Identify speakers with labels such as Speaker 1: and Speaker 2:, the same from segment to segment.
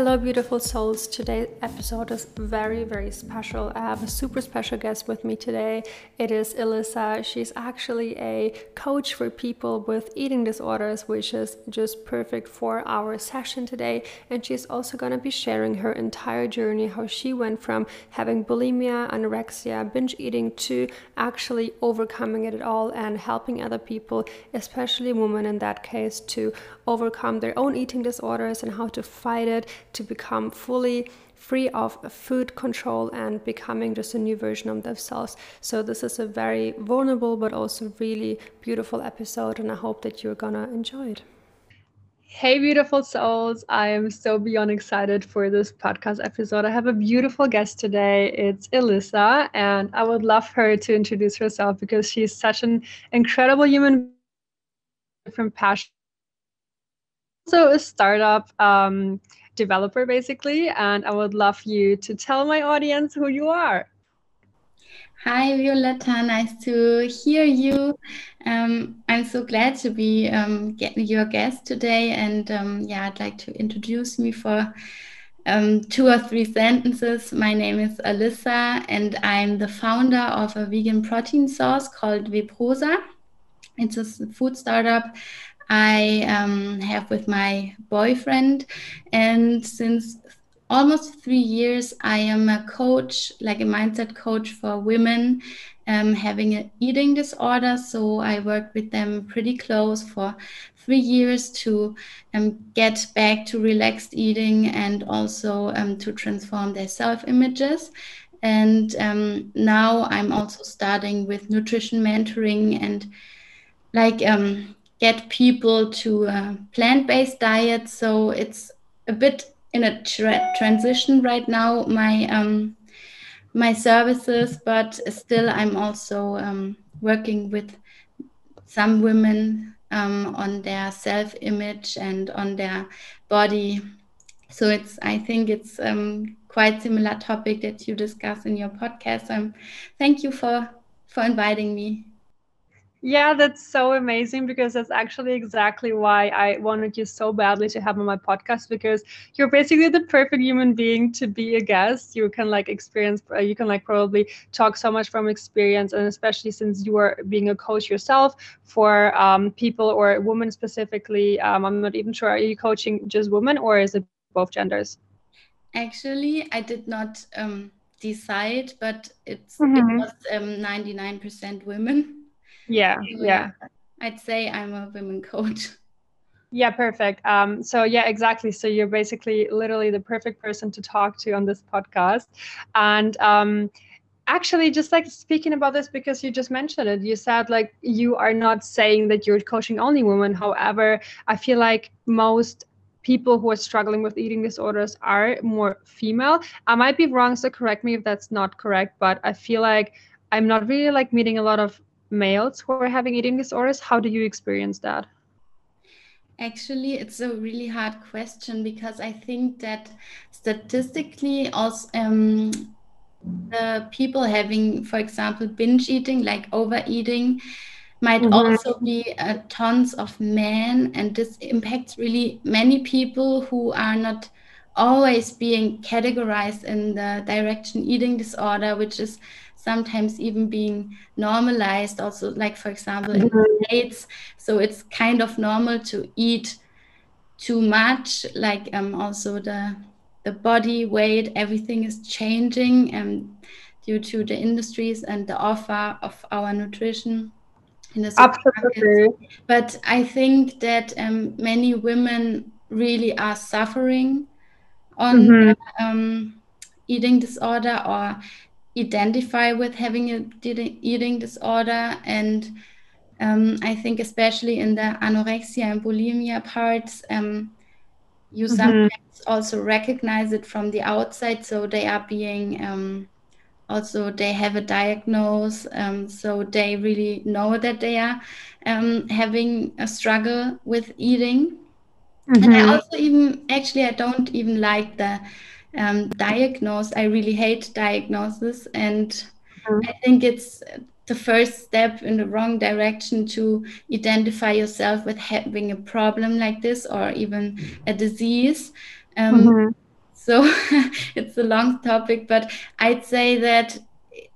Speaker 1: Hello, beautiful souls. Today's episode is very, very special. I have a super special guest with me today. It is Elissa. She's actually a coach for people with eating disorders, which is just perfect for our session today. And she's also going to be sharing her entire journey how she went from having bulimia, anorexia, binge eating to actually overcoming it all and helping other people, especially women in that case, to overcome their own eating disorders and how to fight it to become fully free of food control and becoming just a new version of themselves. So, this is a very vulnerable but also really beautiful episode, and I hope that you're gonna enjoy it. Hey, beautiful souls. I am so beyond excited for this podcast episode. I have a beautiful guest today. It's Elissa, and I would love her to introduce herself because she's such an incredible human from passion. Also, a startup. Um, developer basically and i would love you to tell my audience who you are
Speaker 2: Hi, Violetta. Nice to hear you. Um, I'm so glad to be um, your guest today. And um, yeah, I'd like to introduce me for um, two or three sentences. My name is Alyssa, and I'm the founder of a vegan protein source called Veprosa. It's a food startup I um, have with my boyfriend. And since almost three years, I am a coach, like a mindset coach for women um, having an eating disorder. So I work with them pretty close for three years to um, get back to relaxed eating and also um, to transform their self images. And um, now I'm also starting with nutrition mentoring and like um, get people to a plant-based diet. So it's a bit in a tra transition right now. My um, my services, but still I'm also um, working with some women um, on their self-image and on their body. So it's I think it's um, quite similar topic that you discuss in your podcast. Um, thank you for for inviting me.
Speaker 1: Yeah, that's so amazing because that's actually exactly why I wanted you so badly to have on my podcast because you're basically the perfect human being to be a guest. You can like experience, uh, you can like probably talk so much from experience, and especially since you are being a coach yourself for um, people or women specifically. Um, I'm not even sure. Are you coaching just women or is it both genders?
Speaker 2: Actually, I did not um, decide, but it's mm-hmm. it was 99% um, women.
Speaker 1: Yeah, yeah.
Speaker 2: I'd say I'm a women coach.
Speaker 1: Yeah, perfect. Um, so yeah, exactly. So you're basically literally the perfect person to talk to on this podcast. And um, actually, just like speaking about this because you just mentioned it, you said like you are not saying that you're coaching only women. However, I feel like most people who are struggling with eating disorders are more female. I might be wrong, so correct me if that's not correct. But I feel like I'm not really like meeting a lot of males who are having eating disorders? How do you experience that?
Speaker 2: Actually, it's a really hard question because I think that statistically, also um, the people having, for example, binge eating, like overeating, might mm-hmm. also be uh, tons of men, and this impacts really many people who are not always being categorized in the direction eating disorder, which is sometimes even being normalized also like for example in mm-hmm. states so it's kind of normal to eat too much like um also the the body weight everything is changing um due to the industries and the offer of our nutrition in the Absolutely. but i think that um, many women really are suffering on mm-hmm. um, eating disorder or identify with having a eating disorder and um, I think especially in the anorexia and bulimia parts, um, you mm-hmm. sometimes also recognize it from the outside. So they are being um, also they have a diagnosis, um, so they really know that they are um, having a struggle with eating. Mm-hmm. And I mm-hmm. also even actually I don't even like the um, diagnosed. I really hate diagnosis, and mm-hmm. I think it's the first step in the wrong direction to identify yourself with having a problem like this or even a disease. Um, mm-hmm. so it's a long topic, but I'd say that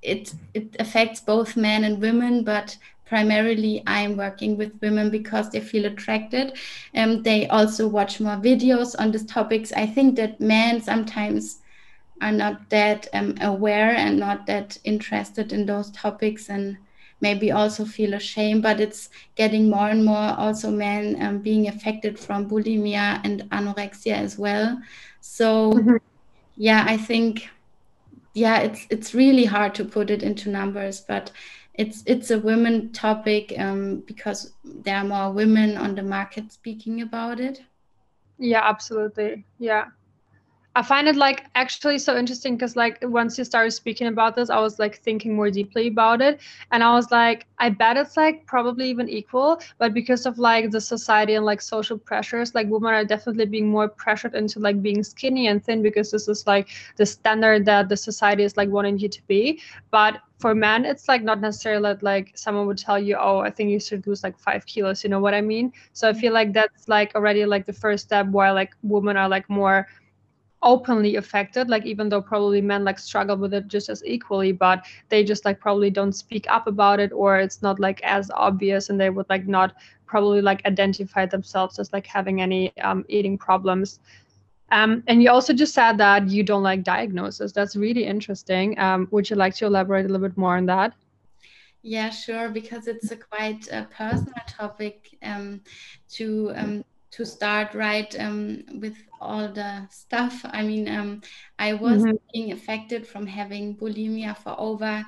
Speaker 2: it it affects both men and women, but primarily I'm working with women because they feel attracted. and um, they also watch more videos on these topics. I think that men sometimes are not that um, aware and not that interested in those topics and maybe also feel ashamed but it's getting more and more also men um, being affected from bulimia and anorexia as well so mm-hmm. yeah i think yeah it's it's really hard to put it into numbers but it's it's a women topic um, because there are more women on the market speaking about it.
Speaker 1: Yeah absolutely. Yeah I find it like actually so interesting because like once you started speaking about this, I was like thinking more deeply about it, and I was like, I bet it's like probably even equal, but because of like the society and like social pressures, like women are definitely being more pressured into like being skinny and thin because this is like the standard that the society is like wanting you to be. But for men, it's like not necessarily that like someone would tell you, oh, I think you should lose like five kilos. You know what I mean? So I mm-hmm. feel like that's like already like the first step where like women are like more openly affected like even though probably men like struggle with it just as equally but they just like probably don't speak up about it or it's not like as obvious and they would like not probably like identify themselves as like having any um, eating problems. Um, and you also just said that you don't like diagnosis. That's really interesting. Um, would you like to elaborate a little bit more on that?
Speaker 2: Yeah, sure, because it's a quite a personal topic um, to um, to start right um, with all the stuff. I mean, um, I was mm-hmm. being affected from having bulimia for over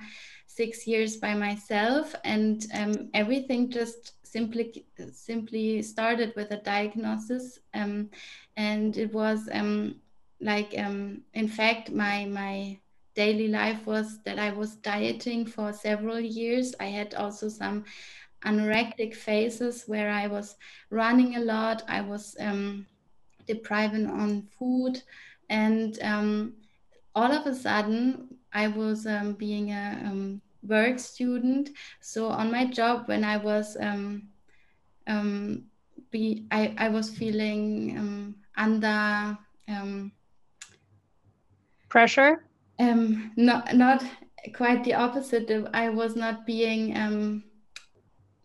Speaker 2: six years by myself, and um, everything just simply simply started with a diagnosis, um, and it was um, like, um, in fact, my my daily life was that I was dieting for several years. I had also some anorectic phases where I was running a lot, I was um, depriving on food, and um, all of a sudden I was um, being a um, work student. So on my job, when I was um, um, be I, I was feeling under
Speaker 1: pressure.
Speaker 2: Um, not not quite the opposite. I was not being um,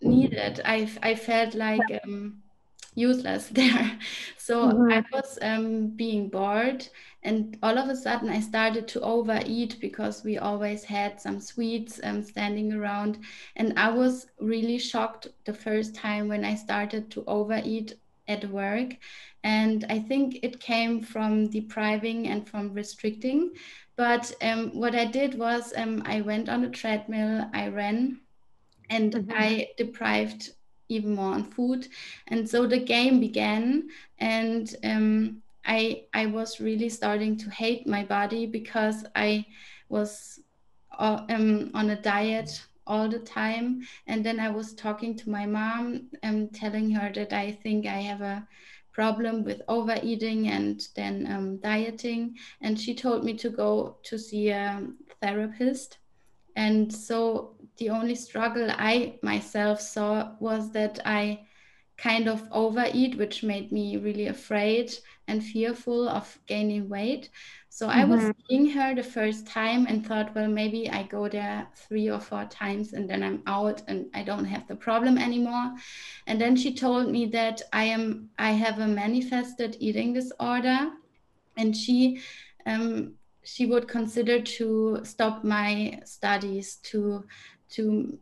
Speaker 2: needed. I I felt like um, useless there. So mm-hmm. I was um, being bored, and all of a sudden I started to overeat because we always had some sweets um, standing around, and I was really shocked the first time when I started to overeat at work. And I think it came from depriving and from restricting. But um, what I did was um, I went on a treadmill, I ran and mm-hmm. I deprived even more on food. And so the game began, and um, I I was really starting to hate my body because I was uh, um, on a diet all the time. And then I was talking to my mom and telling her that I think I have a problem with overeating and then um, dieting. And she told me to go to see a therapist. And so the only struggle I myself saw was that I kind of overeat, which made me really afraid and fearful of gaining weight. So mm-hmm. I was mm-hmm. seeing her the first time and thought, well, maybe I go there three or four times and then I'm out and I don't have the problem anymore. And then she told me that I am I have a manifested eating disorder, and she um, she would consider to stop my studies to to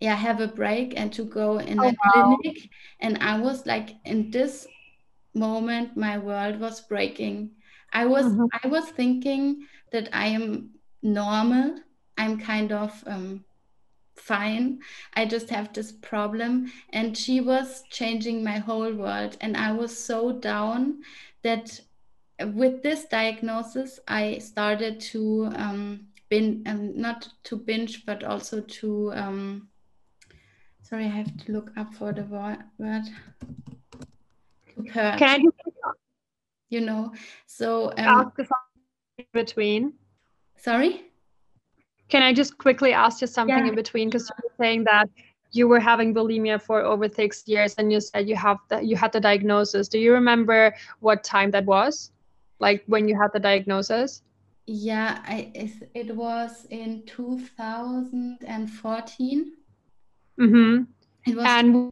Speaker 2: yeah have a break and to go in oh, a wow. clinic. And i was like in this moment my world was breaking. I was mm-hmm. i was thinking that i am normal. I'm kind of um, fine. I just have this problem. And she was changing my whole world. And i was so down that with this diagnosis, I started to um, bin um, not to binge, but also to um, sorry, I have to look up for the word. Can I just, you know, so um, ask
Speaker 1: in between.
Speaker 2: Sorry.
Speaker 1: Can I just quickly ask you something yeah. in between? Because you were saying that you were having bulimia for over six years, and you said you have the, you had the diagnosis. Do you remember what time that was? like when you had the diagnosis?
Speaker 2: Yeah, I it was in 2014.
Speaker 1: Mm-hmm. It was and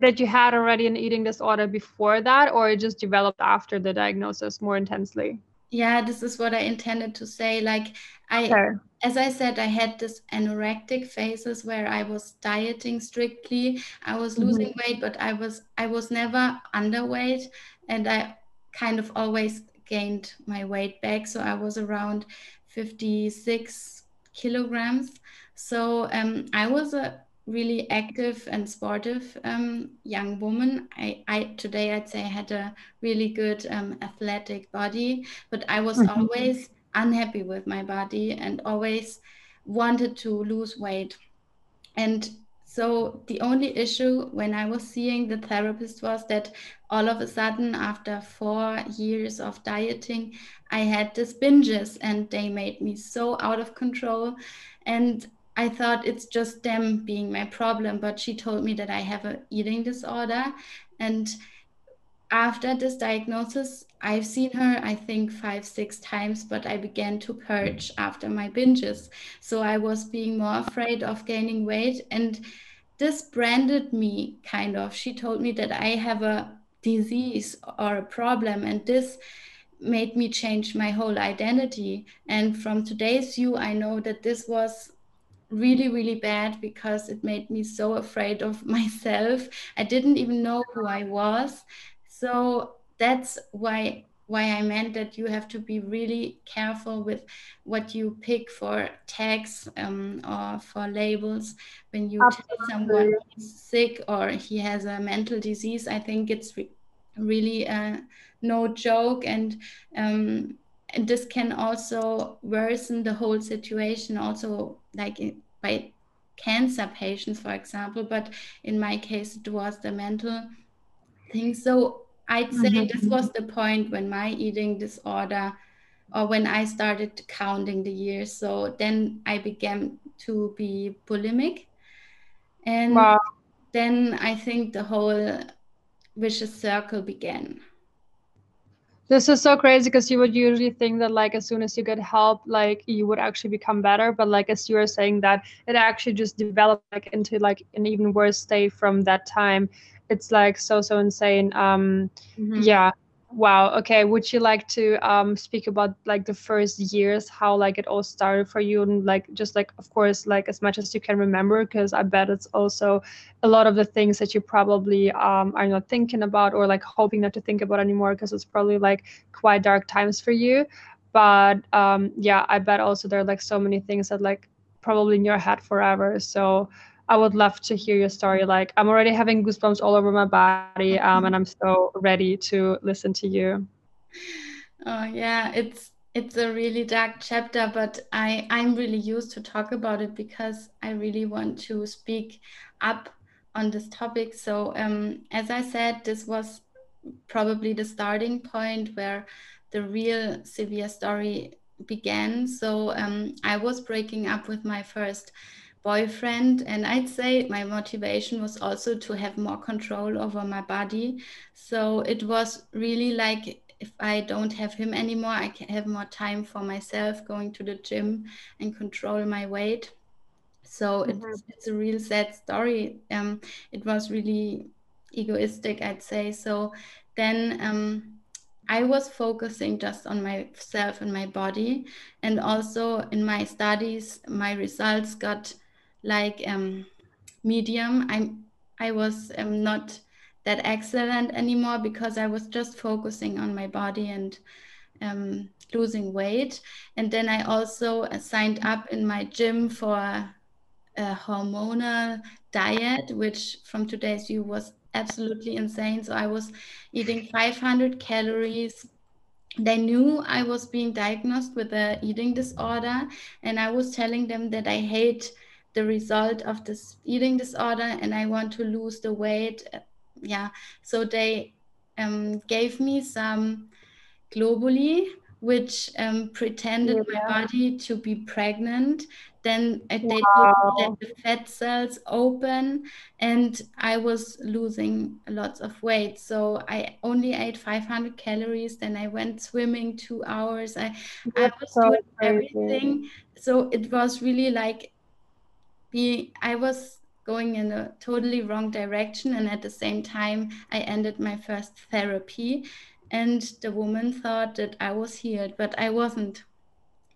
Speaker 1: that you had already an eating disorder before that, or it just developed after the diagnosis more intensely?
Speaker 2: Yeah, this is what I intended to say. Like I okay. as I said, I had this anorectic phases where I was dieting strictly. I was mm-hmm. losing weight, but I was I was never underweight and I kind of always gained my weight back. So I was around 56 kilograms. So um, I was a really active and sportive um, young woman. I, I today I'd say I had a really good um, athletic body, but I was mm-hmm. always unhappy with my body and always wanted to lose weight. And so the only issue when I was seeing the therapist was that all of a sudden, after four years of dieting, I had these binges and they made me so out of control. And I thought it's just them being my problem, but she told me that I have an eating disorder. And after this diagnosis, I've seen her, I think, five, six times, but I began to purge after my binges. So I was being more afraid of gaining weight. And this branded me kind of. She told me that I have a disease or a problem, and this made me change my whole identity. And from today's view, I know that this was really really bad because it made me so afraid of myself i didn't even know who i was so that's why why i meant that you have to be really careful with what you pick for tags um, or for labels. When you Absolutely. tell someone he's sick or he has a mental disease i think it's re- really uh, no joke. And um, and this can also worsen the whole situation also like by cancer patients for example. But in my case it was the mental thing. So i'd say mm-hmm. this was the point when my eating disorder or when i started counting the years so then i began to be bulimic and wow. then i think the whole vicious circle began
Speaker 1: this is so crazy because you would usually think that like as soon as you get help, like you would actually become better. But like as you were saying that it actually just developed like into like an even worse state from that time. It's like so so insane. Um mm-hmm. yeah. Wow. Okay. Would you like to um, speak about like the first years, how like it all started for you, and like just like of course like as much as you can remember, because I bet it's also a lot of the things that you probably um, are not thinking about or like hoping not to think about anymore, because it's probably like quite dark times for you. But um, yeah, I bet also there are like so many things that like probably in your head forever. So I would love to hear your story. Like I'm already having goosebumps all over my body, um, and I'm so ready to listen to you.
Speaker 2: Oh yeah, it's it's a really dark chapter, but I I'm really used to talk about it because I really want to speak up on this topic. So um, as I said, this was probably the starting point where the real severe story began. So um, I was breaking up with my first boyfriend and i'd say my motivation was also to have more control over my body so it was really like if i don't have him anymore i can have more time for myself going to the gym and control my weight so mm-hmm. it's, it's a real sad story um, it was really egoistic i'd say so then um, I was focusing just on myself and my body. And also in my studies, my results got like um, medium. I'm I was um, not that excellent anymore because I was just focusing on my body and um, losing weight. And then I also signed up in my gym for a hormonal diet, which from today's view was absolutely insane. So I was eating 500 calories. They knew I was being diagnosed with a eating disorder, and I was telling them that I hate the result of this eating disorder and I want to lose the weight. Yeah, so they um, gave me some globuli, which um, pretended yeah. my body to be pregnant. Then uh, they wow. the fat cells open, and I was losing lots of weight. So I only ate 500 calories. Then I went swimming two hours. I, I was so doing crazy. everything. So it was really like I was going in a totally wrong direction, and at the same time, I ended my first therapy and the woman thought that I was healed, but I wasn't.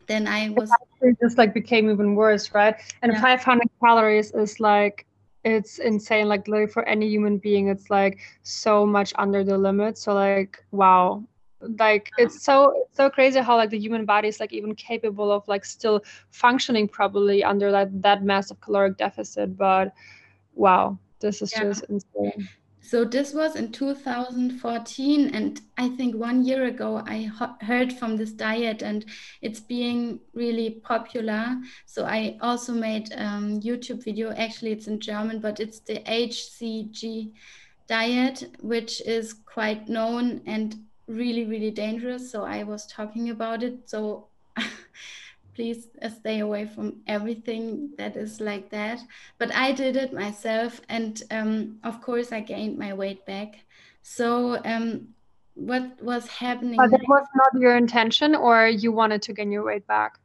Speaker 2: Then I was
Speaker 1: it just like became even worse, right? And yeah. 500 calories is like it's insane. Like literally for any human being, it's like so much under the limit. So like wow, like it's so so crazy how like the human body is like even capable of like still functioning properly under that that massive caloric deficit. But wow, this is yeah. just insane.
Speaker 2: So this was in 2014, and I think one year ago I heard from this diet, and it's being really popular. So I also made a um, YouTube video. Actually, it's in German, but it's the HCG diet, which is quite known and really, really dangerous. So I was talking about it. So please uh, stay away from everything that is like that. But I did it myself, and um, of course, I gained my weight back. So, um, what was happening?
Speaker 1: But that was not your intention, or you wanted to gain your weight back?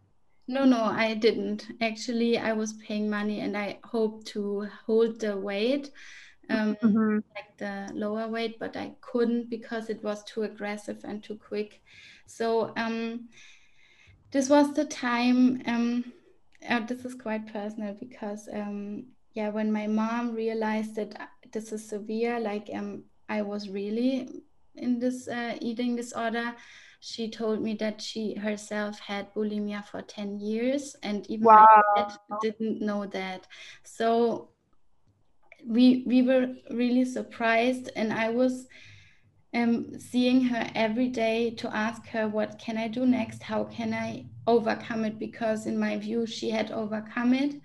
Speaker 2: No, no, I didn't. Actually, I was paying money, and I hoped to hold the weight. Um, mm-hmm. like the lower weight, but I couldn't because it was too aggressive and too quick. So um, this was the time um, uh, this is quite personal because um, yeah when my mom realized that uh, this is severe like um, i was really in this uh, eating disorder she told me that she herself had bulimia for 10 years and even wow. my dad didn't know that so we we were really surprised and i was um, seeing her every day to ask her what can i do next? How can i overcome it? Because in my view she had overcome it.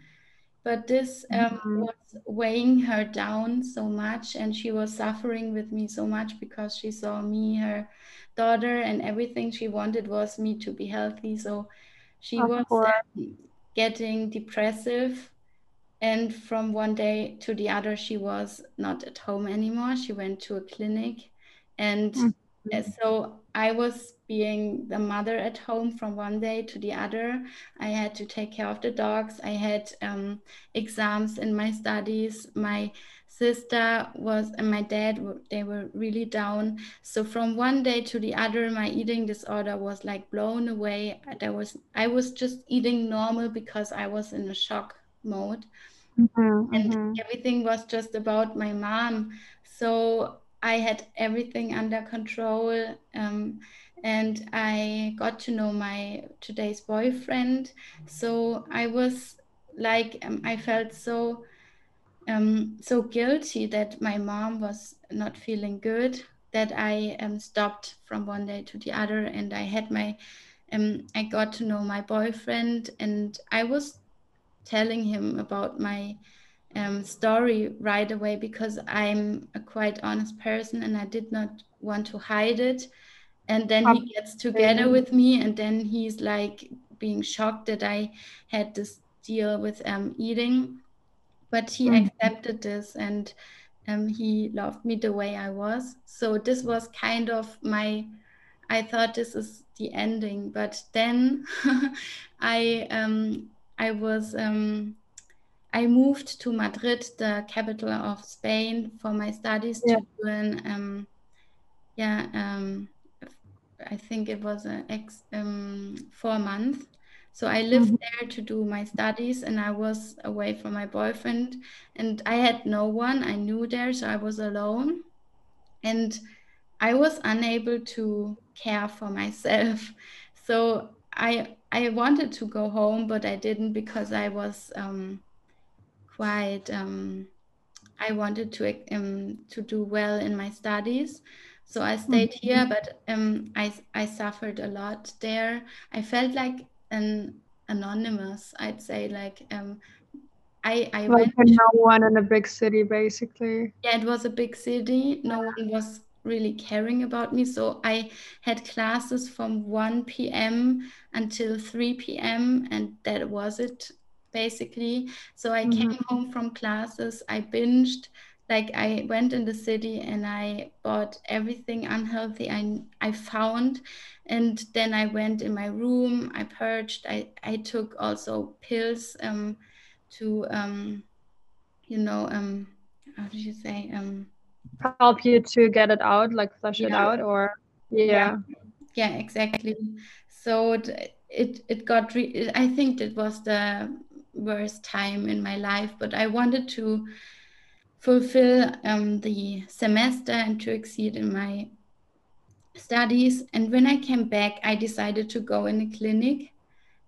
Speaker 2: But this um, mm-hmm. was weighing her down so much and she was suffering with me so much because she saw me her daughter and everything she wanted was me to be healthy. So she of was um, getting depressive and from one day to the other she was not at home anymore she went to a clinic and mm-hmm. so I was being the mother at home from one day to the other. I had to take care of the dogs. I had um, exams in my studies. My sister was and my dad they were really down so from one day to the other my eating disorder was like blown away there was i was just eating normal because i was in a shock mode mm-hmm, and mm-hmm. everything was just about my mom so I had everything under control. Um, and I got to know my today's boyfriend. So I was like, um, I felt so, um, so guilty that my mom was not feeling good that I um, stopped from one day to the other. And I had my, um, I got to know my boyfriend, and I was telling him about my um, story right away because I'm a quite honest person and I did not want to hide it. And then he gets together with me, and then he's like being shocked that I had this deal with um, eating. But he mm-hmm. accepted this and um, he loved me the way I was. So this was kind of my, I thought this is the ending. But then I, um, I was, um, I moved to Madrid, the capital of Spain, for my studies yeah. to do an, um, yeah, um, I think it was a ex, um, four months. So I lived mm-hmm. there to do my studies, and I was away from my boyfriend, and I had no one I knew there, so I was alone, and I was unable to care for myself. So I I wanted to go home, but I didn't because I was um, quite um, I wanted to um, to do well in my studies. So I stayed mm-hmm. here, but um, I I suffered a lot there. I felt like an anonymous. I'd say like um, I I
Speaker 1: like went no one in a big city, basically.
Speaker 2: Yeah, it was a big city. No one was really caring about me. So I had classes from 1 p.m. until 3 p.m. and that was it basically. So I mm-hmm. came home from classes, I binged, like I went in the city and I bought everything unhealthy I I found and then I went in my room, I purged, I, I took also pills um to um you know um how did you say um
Speaker 1: help you to get it out like flush yeah. it out or yeah.
Speaker 2: yeah exactly so it it, it got re- i think it was the worst time in my life but i wanted to fulfill um, the semester and to exceed in my studies and when i came back i decided to go in a clinic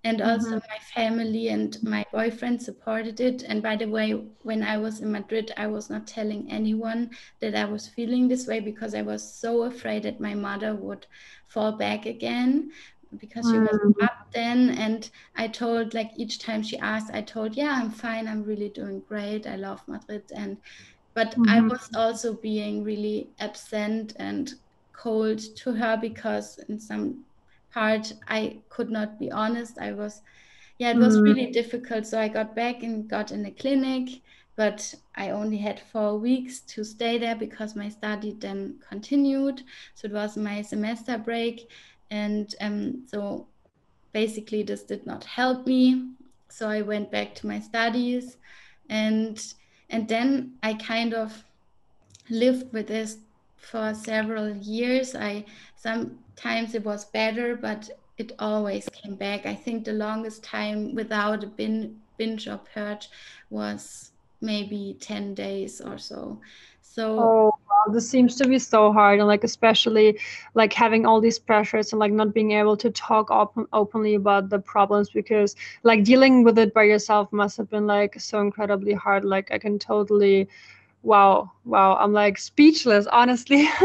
Speaker 2: and also mm-hmm. my family and my boyfriend supported it and by the way when i was in madrid i was not telling anyone that i was feeling this way because i was so afraid that my mother would fall back again because she was mm-hmm. up then and i told like each time she asked i told yeah i'm fine i'm really doing great i love madrid and but mm-hmm. i was also being really absent and cold to her because in some part i could not be honest. I was yeah it was mm. really difficult. So i got back and got in a clinic but i only had four weeks to stay there because my study then continued. So it was my semester break. And um, so basically this did not help me. So i went back to my studies and and then i kind of lived with this for several years. I sometimes it was better but it always came back. I think the longest time without a bin, binge or purge was maybe 10 days or so. So
Speaker 1: oh wow. This seems to be so hard and like especially like having all these pressures and like not being able to talk open, openly about the problems because like dealing with it by yourself must have been like so incredibly hard. Like i can totally wow wow. I'm like speechless honestly.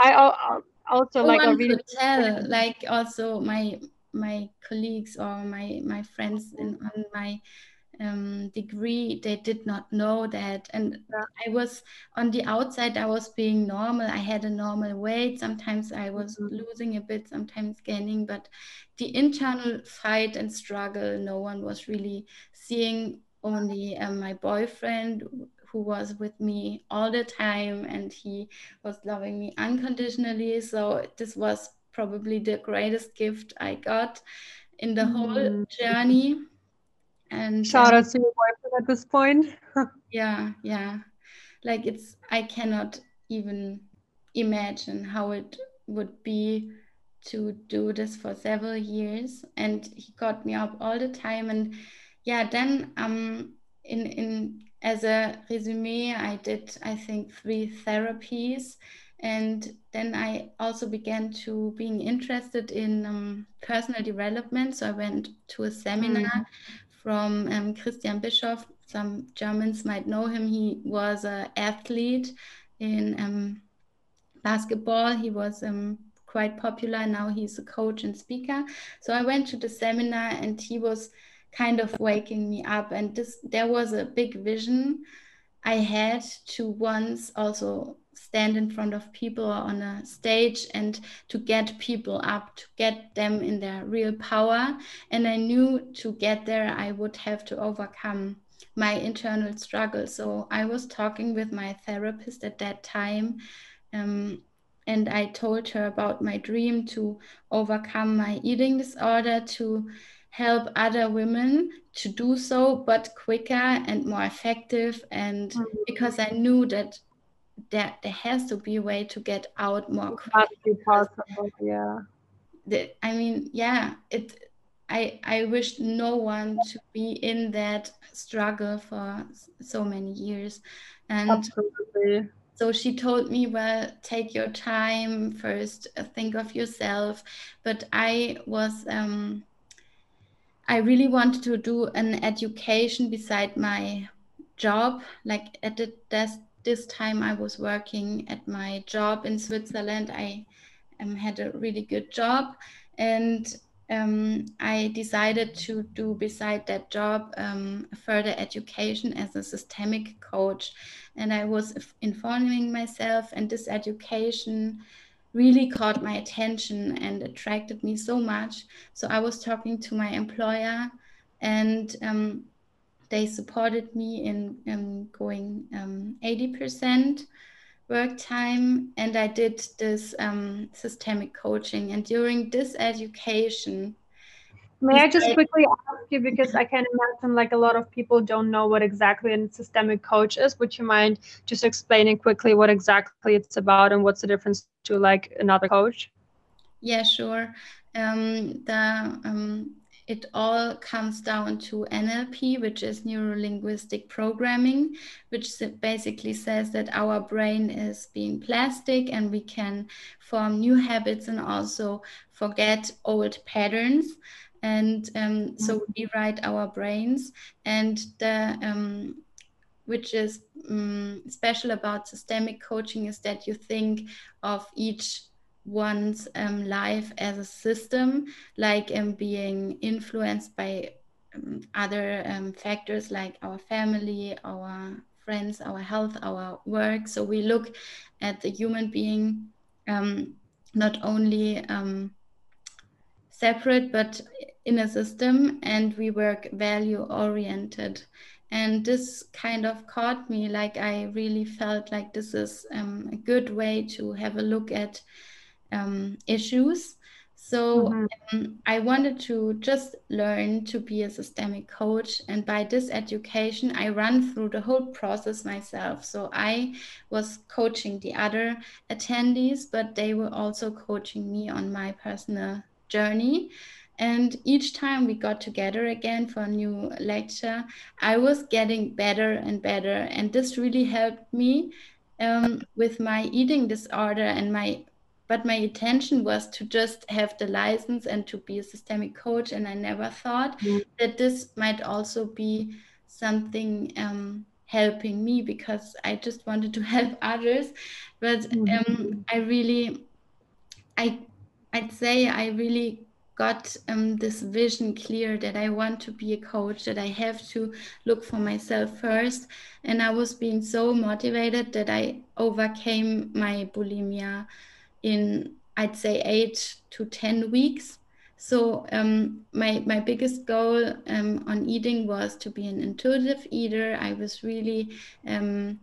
Speaker 1: I also like
Speaker 2: one really- tell like also my my colleagues or my my friends in on my um, degree they did not know that and yeah. i was on the outside i was being normal i had a normal weight sometimes i was mm-hmm. losing a bit sometimes gaining but the internal fight and struggle no one was really seeing only um, my boyfriend who was with me all the time and he was loving me unconditionally. So this was probably the greatest gift i got in the whole journey.
Speaker 1: And shout out to your boyfriend at this point.
Speaker 2: Yeah yeah. Like it's i cannot even imagine how it would be to do this for several years. And he got me up all the time. And yeah then um in in as a resume i did i think three therapies and then i also began to being interested in um, personal development so i went to a seminar mm from um, Christian Bischoff. Some Germans might know him. He was an athlete in um, basketball. He was um, quite popular. Now he's a coach and speaker. So I went to the seminar and he was kind of waking me up. And this there was a big vision I had to once also stand in front of people on a stage and to get people up, to get them in their real power. And I knew to get there, I would have to overcome my internal struggle. So I was talking with my therapist at that time. Um, and I told her about my dream to overcome my eating disorder, to help other women to do so, but quicker and more effective. And mm-hmm. because I knew that there, there has to be a way to get out more quickly.
Speaker 1: possible, yeah.
Speaker 2: The, I mean, yeah, it. I I wish no one to be in that struggle for so many years, and
Speaker 1: Absolutely.
Speaker 2: so she told me, well, take your time first, uh, think of yourself. But I was um, I really wanted to do an education beside my job, like at the desk this time I was working at my job in Switzerland. I um, had a really good job and um, I decided to do beside that job um, further education as a systemic coach, and I was informing myself, and this education really caught my attention and attracted me so much. So I was talking to my employer, and um, they supported me in um, going 80% um, work time and I did this um, systemic coaching. And during this education,
Speaker 1: May I just quickly ask you because I can imagine like a lot of people don't know what exactly a systemic coach is. Would you mind just explaining quickly what exactly it's about and what's the difference to like another coach?
Speaker 2: Yeah, sure. Um, the um, it all comes down to NLP, which is neuro linguistic programming, which basically says that our brain is being plastic and we can form new habits and also forget old patterns. And um, so mm-hmm. we write our brains, and the um, which is um, special about systemic coaching is that you think of each one's um, life as a system, like um, being influenced by um, other um, factors like our family, our friends, our health, our work. So we look at the human being um, not only um, separate but in a system, and we work value oriented and this kind of caught me like i really felt like this is um, a good way to have a look at um, issues. So mm-hmm. um, I wanted to just learn to be a systemic coach. And by this education, I run through the whole process myself. So I was coaching the other attendees, but they were also coaching me on my personal journey. And each time we got together again for a new lecture, I was getting better and better. And this really helped me um, with my eating disorder and my but my intention was to just have the license and to be a systemic coach and i never thought mm-hmm. that this might also be something um, helping me because i just wanted to help others but mm-hmm. um, i really i i'd say i really got um, this vision clear that I want to be a coach, that I have to look for myself first. And I was being so motivated that I overcame my bulimia in I'd say eight to ten weeks. So um, my my biggest goal um, on eating was to be an intuitive eater. I was really um,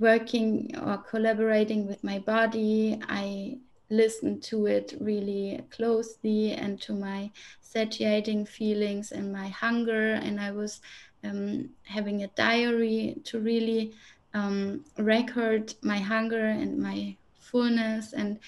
Speaker 2: working or collaborating with my body. I listened to it really closely and to my satiating feelings and my hunger. And I was um, having a diary to really um, record my hunger and my fullness and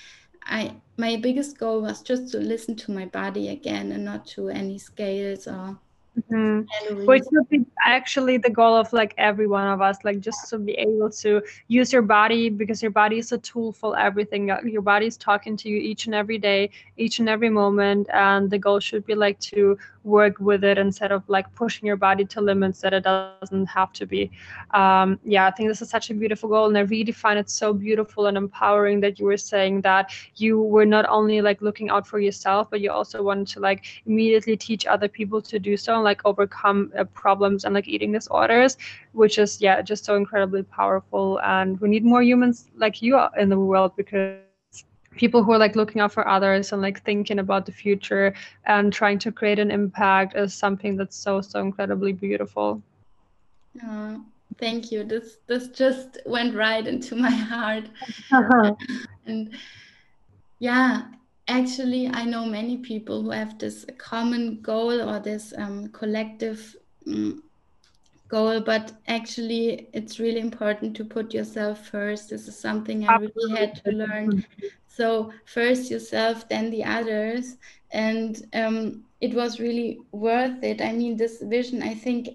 Speaker 2: i my biggest goal was just to listen to my body again and not to any scales or
Speaker 1: Mm-hmm. Which would be actually the goal of like every one of us, like just to be able to use your body because your body is a tool for everything. Your body is talking to you each and every day, each and every moment, and the goal should be like to work with it instead of like pushing your body to limits that it doesn't have to be. Um, yeah, I think this is such a beautiful goal, and I really find it so beautiful and empowering that you were saying that you were not only like looking out for yourself, but you also wanted to like immediately teach other people to do so like overcome uh, problems and like eating disorders, which is yeah just so incredibly powerful. And we need more humans like you in the world because people who are like looking out for others and like thinking about the future and trying to create an impact is something that's so so incredibly beautiful
Speaker 2: uh, thank you this this just went right into my heart uh-huh. and yeah actually i know many people who have this common goal or this um, collective um, goal but actually it's really important to put yourself first this is something i really had to learn so first yourself, then the others, and um, it was really worth it. I mean, this vision. I think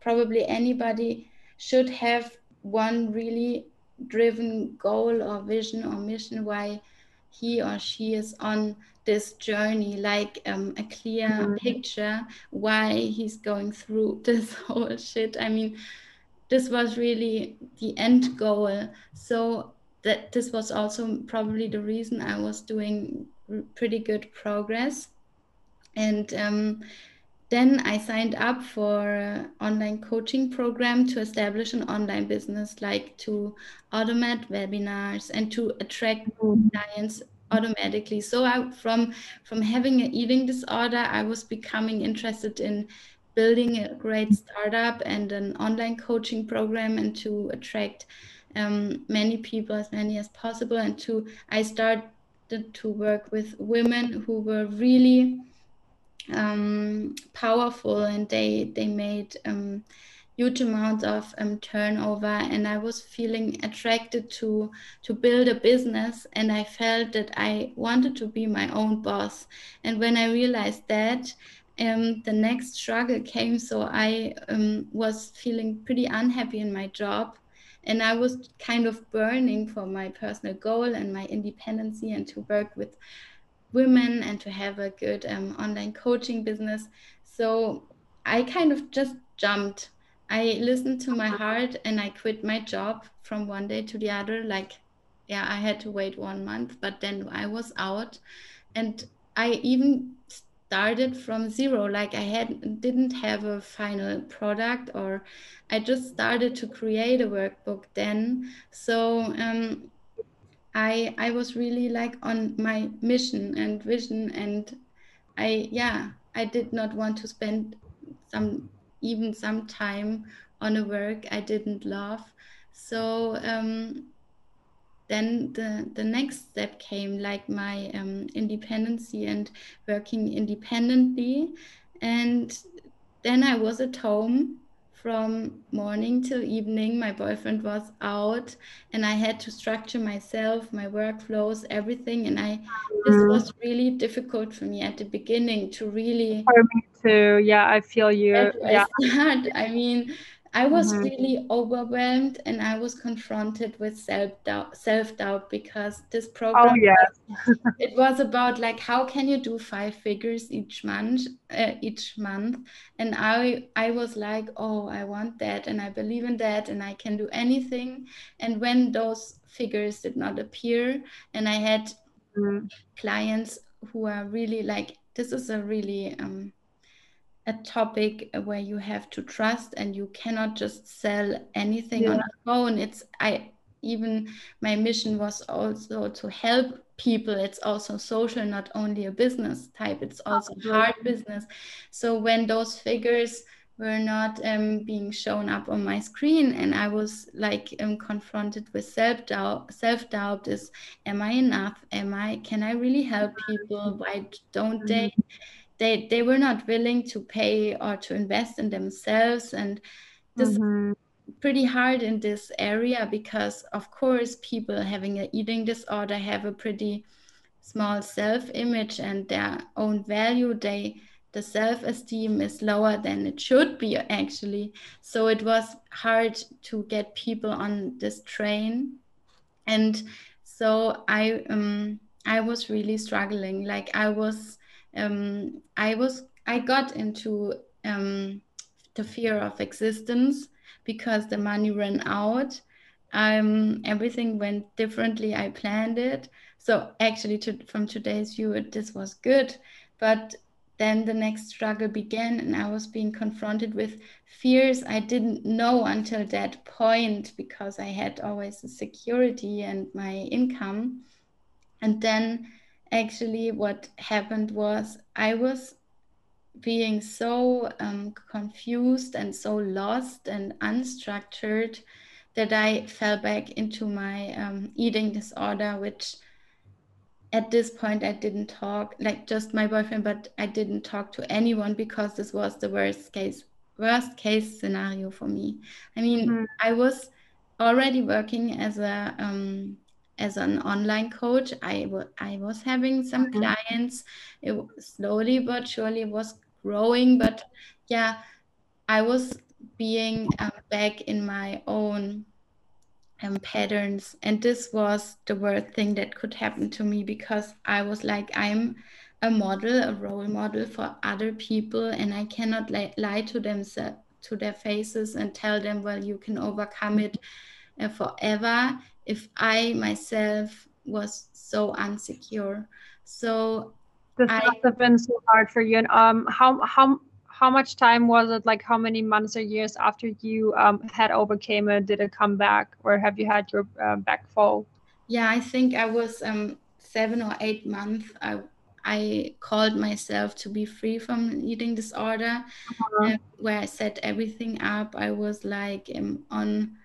Speaker 2: probably anybody should have one really driven goal or vision or mission why he or she is on this journey like um, a clear mm-hmm. picture why he's going through this whole shit i mean this was really the end goal so that this was also probably the reason I was doing pretty good progress. And um, then I signed up for an online coaching program to establish an online business, like to automate webinars and to attract mm-hmm. clients automatically. So I, from from having an eating disorder, I was becoming interested in building a great startup and an online coaching program, and to attract um, many people, as many as possible, and to I started to work with women who were really um, powerful and they they made um, huge amounts of um, turnover. And i was feeling attracted to to build a business. And i felt that i wanted to be my own boss. And when i realized that um, the next struggle came. So i um, was feeling pretty unhappy in my job. And i was kind of burning for my personal goal and my independency and to work with women and to have a good um, online coaching business. So I kind of just jumped. I listened to my heart and I quit my job from one day to the other. Like, yeah, I had to wait one month, but then I was out and I even started from zero like i had didn't have a final product or i just started to create a workbook then so um, I I was really like on my mission and vision and I yeah I did not want to spend some even some time on a work I didn't love. So um, then the the next step came like my um, independency and working independently. And then I was at home from morning till evening. My boyfriend was out, and I had to structure myself, my workflows, everything. And I this mm-hmm. was really difficult for me at the beginning to really.
Speaker 1: For me too. Yeah, I feel you. Yeah.
Speaker 2: I mean, I was mm-hmm. really overwhelmed and I was confronted with self doubt self doubt because this program
Speaker 1: oh, yes.
Speaker 2: it was about like how can you do five figures each month uh, each month and I I was like oh I want that and I believe in that and I can do anything and when those figures did not appear and I had mm-hmm. clients who are really like this is a really um, a topic where you have to trust and you cannot just sell anything yeah. on a phone it's i even my mission was also to help people. It's also social not only a business type it's also hard business. So when those figures were not um, being shown up on my screen and i was like um, confronted with self-doubt self-doubt is am i enough? Am i can i really help people? why don't they mm-hmm they they were not willing to pay or to invest in themselves. And this mm-hmm. pretty hard in this area because of course people having an eating disorder have a pretty small self image and their own value. They the self esteem is lower than it should be actually. So it was hard to get people on this train. And so i um i was really struggling. Like i was um, I was I got into um, the fear of existence because the money ran out. Um, everything went differently. I planned it. So actually, to, from today's view, this was good. But then the next struggle began, and I was being confronted with fears I didn't know until that point because I had always the security and my income. And then actually what happened was I was being so um, confused and so lost and unstructured that I fell back into my um, eating disorder, which at this point I didn't talk, like just my boyfriend, but I didn't talk to anyone because this was the worst case, worst case scenario for me. I mean, mm. I was already working as a um, as an online coach I, I was having some mm-hmm. clients. It slowly but surely was growing but yeah i was being um, back in my own um, patterns. And this was the worst thing that could happen to me because i was like i'm a model a role model for other people and i cannot li- lie to them to their faces and tell them well you can overcome it uh, forever if I myself was so unsecure. So
Speaker 1: this I, must have been so hard for you. And um, how how how much time was it? Like how many months or years after you um, had overcame it? Did it come back, or have you had your uh, back fall?
Speaker 2: Yeah, I think I was um, seven or eight months. I I called myself to be free from eating disorder, uh-huh. uh, where I set everything up. I was like um, on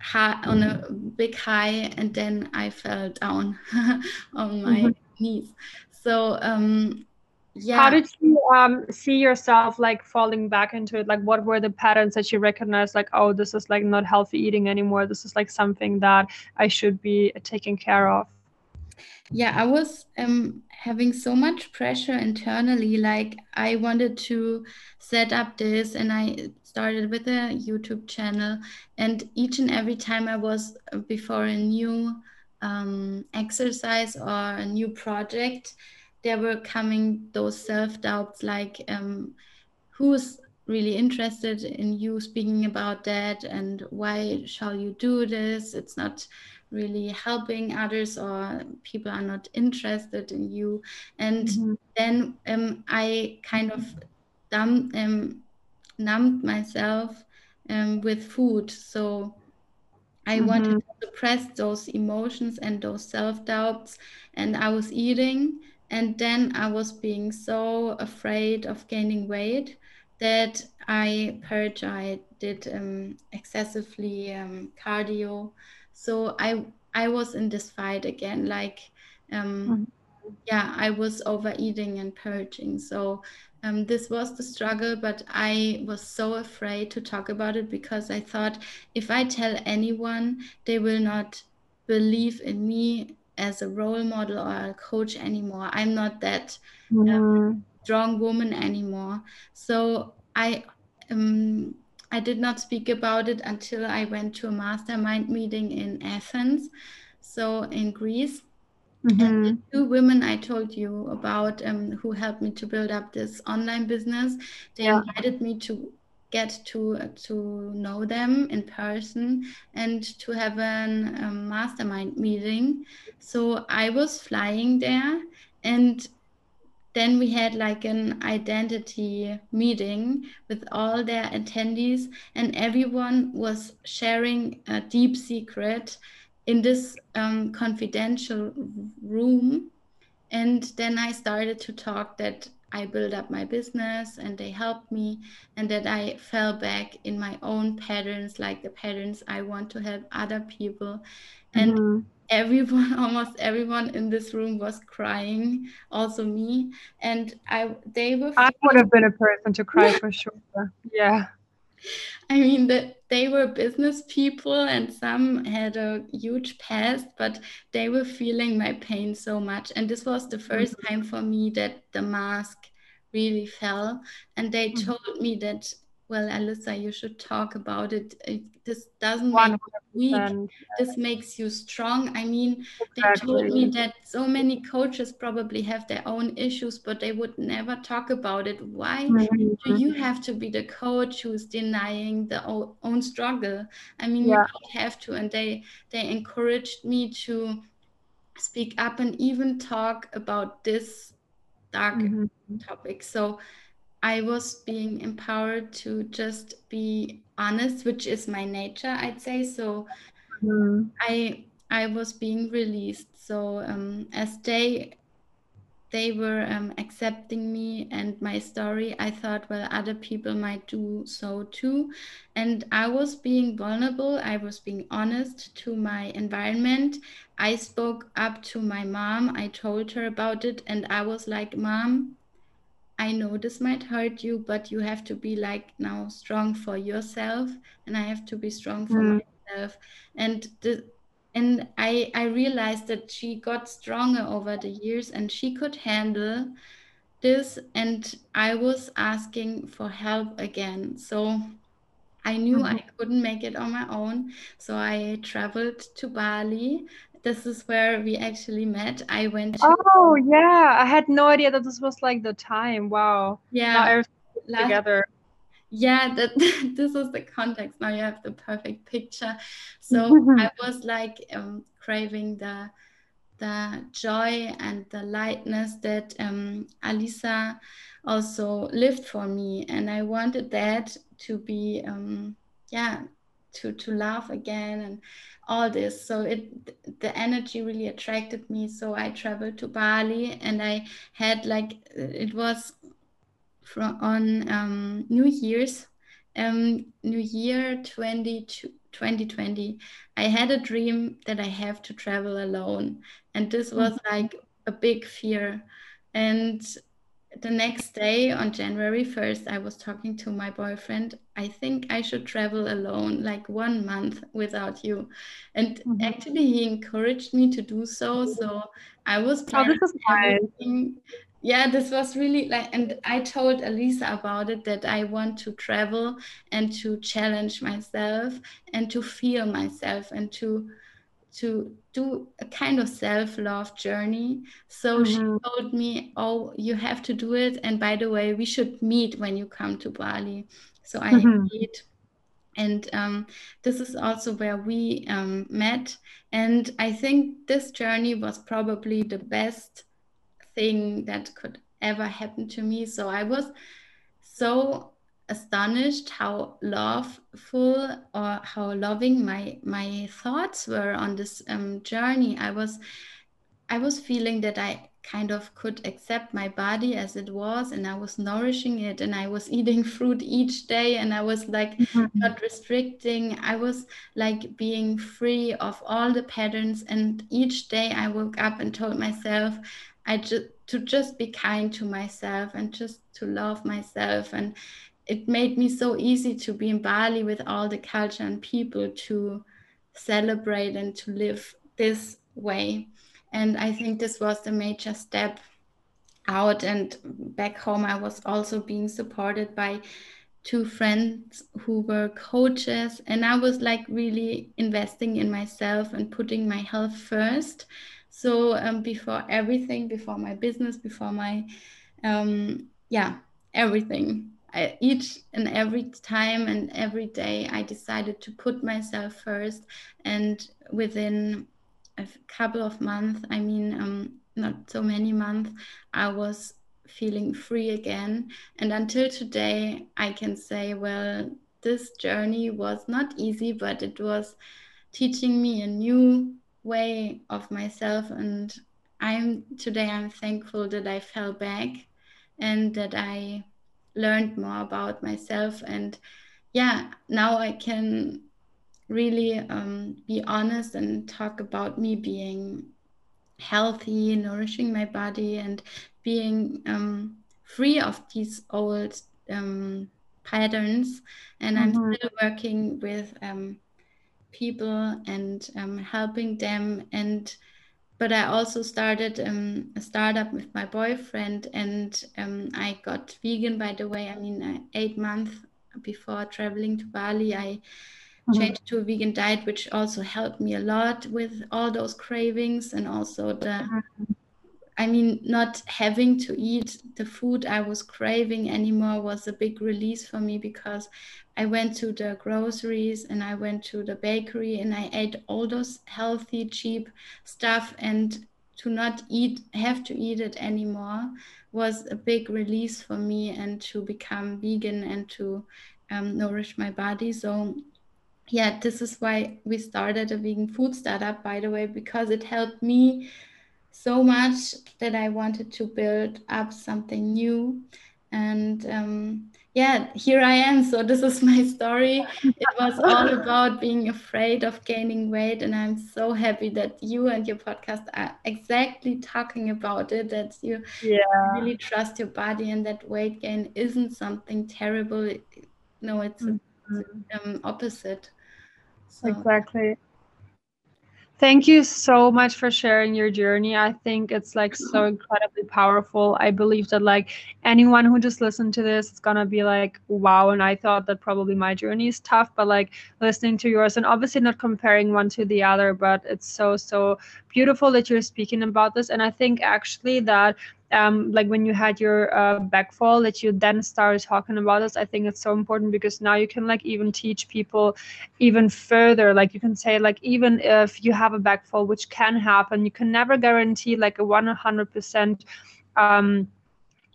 Speaker 2: high, on a big high, and then I fell down on my mm-hmm. knees. So um, yeah.
Speaker 1: How did you um, see yourself like falling back into it? Like, what were the patterns that you recognized? Like, oh, this is like not healthy eating anymore. This is like something that I should be taking care of.
Speaker 2: Yeah, I was um, having so much pressure internally. Like, I wanted to set up this, and I started with a YouTube channel. And each and every time I was uh, before a new um, exercise or a new project, there were coming those self doubts like, um, who's really interested in you speaking about that and why shall you do this it's not really helping others or people are not interested in you and mm-hmm. then um, i kind of dumb, um, numbed myself um, with food so i mm-hmm. wanted to suppress those emotions and those self-doubts and i was eating and then I was being so afraid of gaining weight that I purged, I did um, excessively um, cardio. So I I was in this fight again, like um, mm-hmm. yeah, I was overeating and purging. So um, this was the struggle, but I was so afraid to talk about it because I thought if I tell anyone, they will not believe in me as a role model or a coach anymore. I'm not that um, strong woman anymore. So I um, I did not speak about it until I went to a mastermind meeting in Athens, so in Greece. Mm-hmm. And the two women I told you about um, who helped me to build up this online business, they yeah. invited me to get to to know them in person and to have a um, mastermind meeting so i was flying there and then we had like an identity meeting with all their attendees and everyone was sharing a deep secret in this um, confidential room and then i started to talk that I built up my business and they helped me, and that I fell back in my own patterns, like the patterns I want to help other people. And mm-hmm. Everyone, almost everyone in this room was crying, also me. And I, they were.
Speaker 1: I would have been a person to cry for sure. Yeah.
Speaker 2: I mean that they were business people and some had a huge past, but they were feeling my pain so much. And this was the 1st mm-hmm. time for me that the mask really fell. And they mm-hmm. told me that well, Alyssa, you should talk about it. this doesn't make you weak. This makes you strong. I mean, exactly. they told me that so many coaches probably have their own issues, but they would never talk about it. Why mm-hmm. do you have to be the coach who's denying the own struggle? I mean, yeah. you have to. And they they encouraged me to speak up and even talk about this dark mm-hmm. topic. So I was being empowered to just be honest, which is my nature, I'd say. So mm. I I was being released. So um, as they they were um, accepting me and my story, I thought, well, other people might do so too. And I was being vulnerable. I was being honest to my environment. I spoke up to my mom. I told her about it, and I was like, Mom, I know this might hurt you, but you have to be like now strong for yourself, and I have to be strong for mm. myself. And the and I I realized that she got stronger over the years, and she could handle this. And I was asking for help again, so I knew mm-hmm. I couldn't make it on my own. So I traveled to Bali this is where we actually met. I went.
Speaker 1: To- oh yeah, I had no idea that this was like the time. Wow.
Speaker 2: Yeah.
Speaker 1: Last- together.
Speaker 2: Yeah, that this is the context. Now you have the perfect picture. So I was like um, craving the the joy and the lightness that um, Alisa also lived for me, and I wanted that to be, um, yeah, to to laugh again and all this. So it the energy really attracted me. So I traveled to Bali, and I had like it was from on um, New Year's, um, New Year 20, 2020. I had a dream that I have to travel alone, and this was mm-hmm. like a big fear. And the next day on January 1st, I was talking to my boyfriend. I think I should travel alone, like one month without you. And mm-hmm. actually, he encouraged me to do so. So I was planning oh, this Yeah, this was really like, and I told elisa about it that I want to travel and to challenge myself and to feel myself and to to do a kind of self-love journey. So mm-hmm. she told me oh you have to do it. And by the way we should meet when you come to bali. So i mm-hmm. agreed and um, this is also where we um, met. And i think this journey was probably the best thing that could ever happen to me. So i was so astonished how loveful or how loving my my thoughts were on this um, journey. I was I was feeling that I kind of could accept my body as it was and I was nourishing it and I was eating fruit each day and I was like mm-hmm. not restricting. I was like being free of all the patterns and each day I woke up and told myself I just to just be kind to myself and just to love myself and it made me so easy to be in Bali with all the culture and people to celebrate and to live this way. And I think this was the major step out. And back home, I was also being supported by two friends who were coaches. And I was like really investing in myself and putting my health first. So um, before everything, before my business, before my, um, yeah, everything. I, each and every time and every day I decided to put myself first. And within a couple of months I mean um, not so many months I was feeling free again. And until today I can say well this journey was not easy but it was teaching me a new way of myself. And I'm today I'm thankful that I fell back and that I learned more about myself. And yeah now i can really um, be honest and talk about me being healthy nourishing my body and being um, free of these old um, patterns. And mm-hmm. i'm still working with um, people and um, helping them. And but I also started um, a startup with my boyfriend, and um, I got vegan. By the way, I mean uh, eight months before traveling to Bali, I mm-hmm. changed to a vegan diet, which also helped me a lot with all those cravings and also the mm-hmm. I mean, not having to eat the food I was craving anymore was a big release for me because I went to the groceries and I went to the bakery and I ate all those healthy, cheap stuff. And to not eat, have to eat it anymore was a big release for me and to become vegan and to um, nourish my body. So, yeah, this is why we started a vegan food startup, by the way, because it helped me so much that I wanted to build up something new. And um, yeah, here I am. So this is my story. It was all about being afraid of gaining weight, and I'm so happy that you and your podcast are exactly talking about it. That you yeah. really trust your body, and that weight gain isn't something terrible. No, it's mm-hmm. um, opposite.
Speaker 1: So. Exactly. Thank you so much for sharing your journey. I think it's like so mm-hmm. incredibly powerful. I believe that like anyone who just listened to this, it's gonna be like, wow. And I thought that probably my journey is tough, but like listening to yours and obviously not comparing one to the other, but it's so, so beautiful that you're speaking about this. And I think actually that um, like when you had your uh, back fall that you then started talking about this i think it's so important because now you can like even teach people even further. Like you can say like even if you have a back fall which can happen you can never guarantee like a 100% um,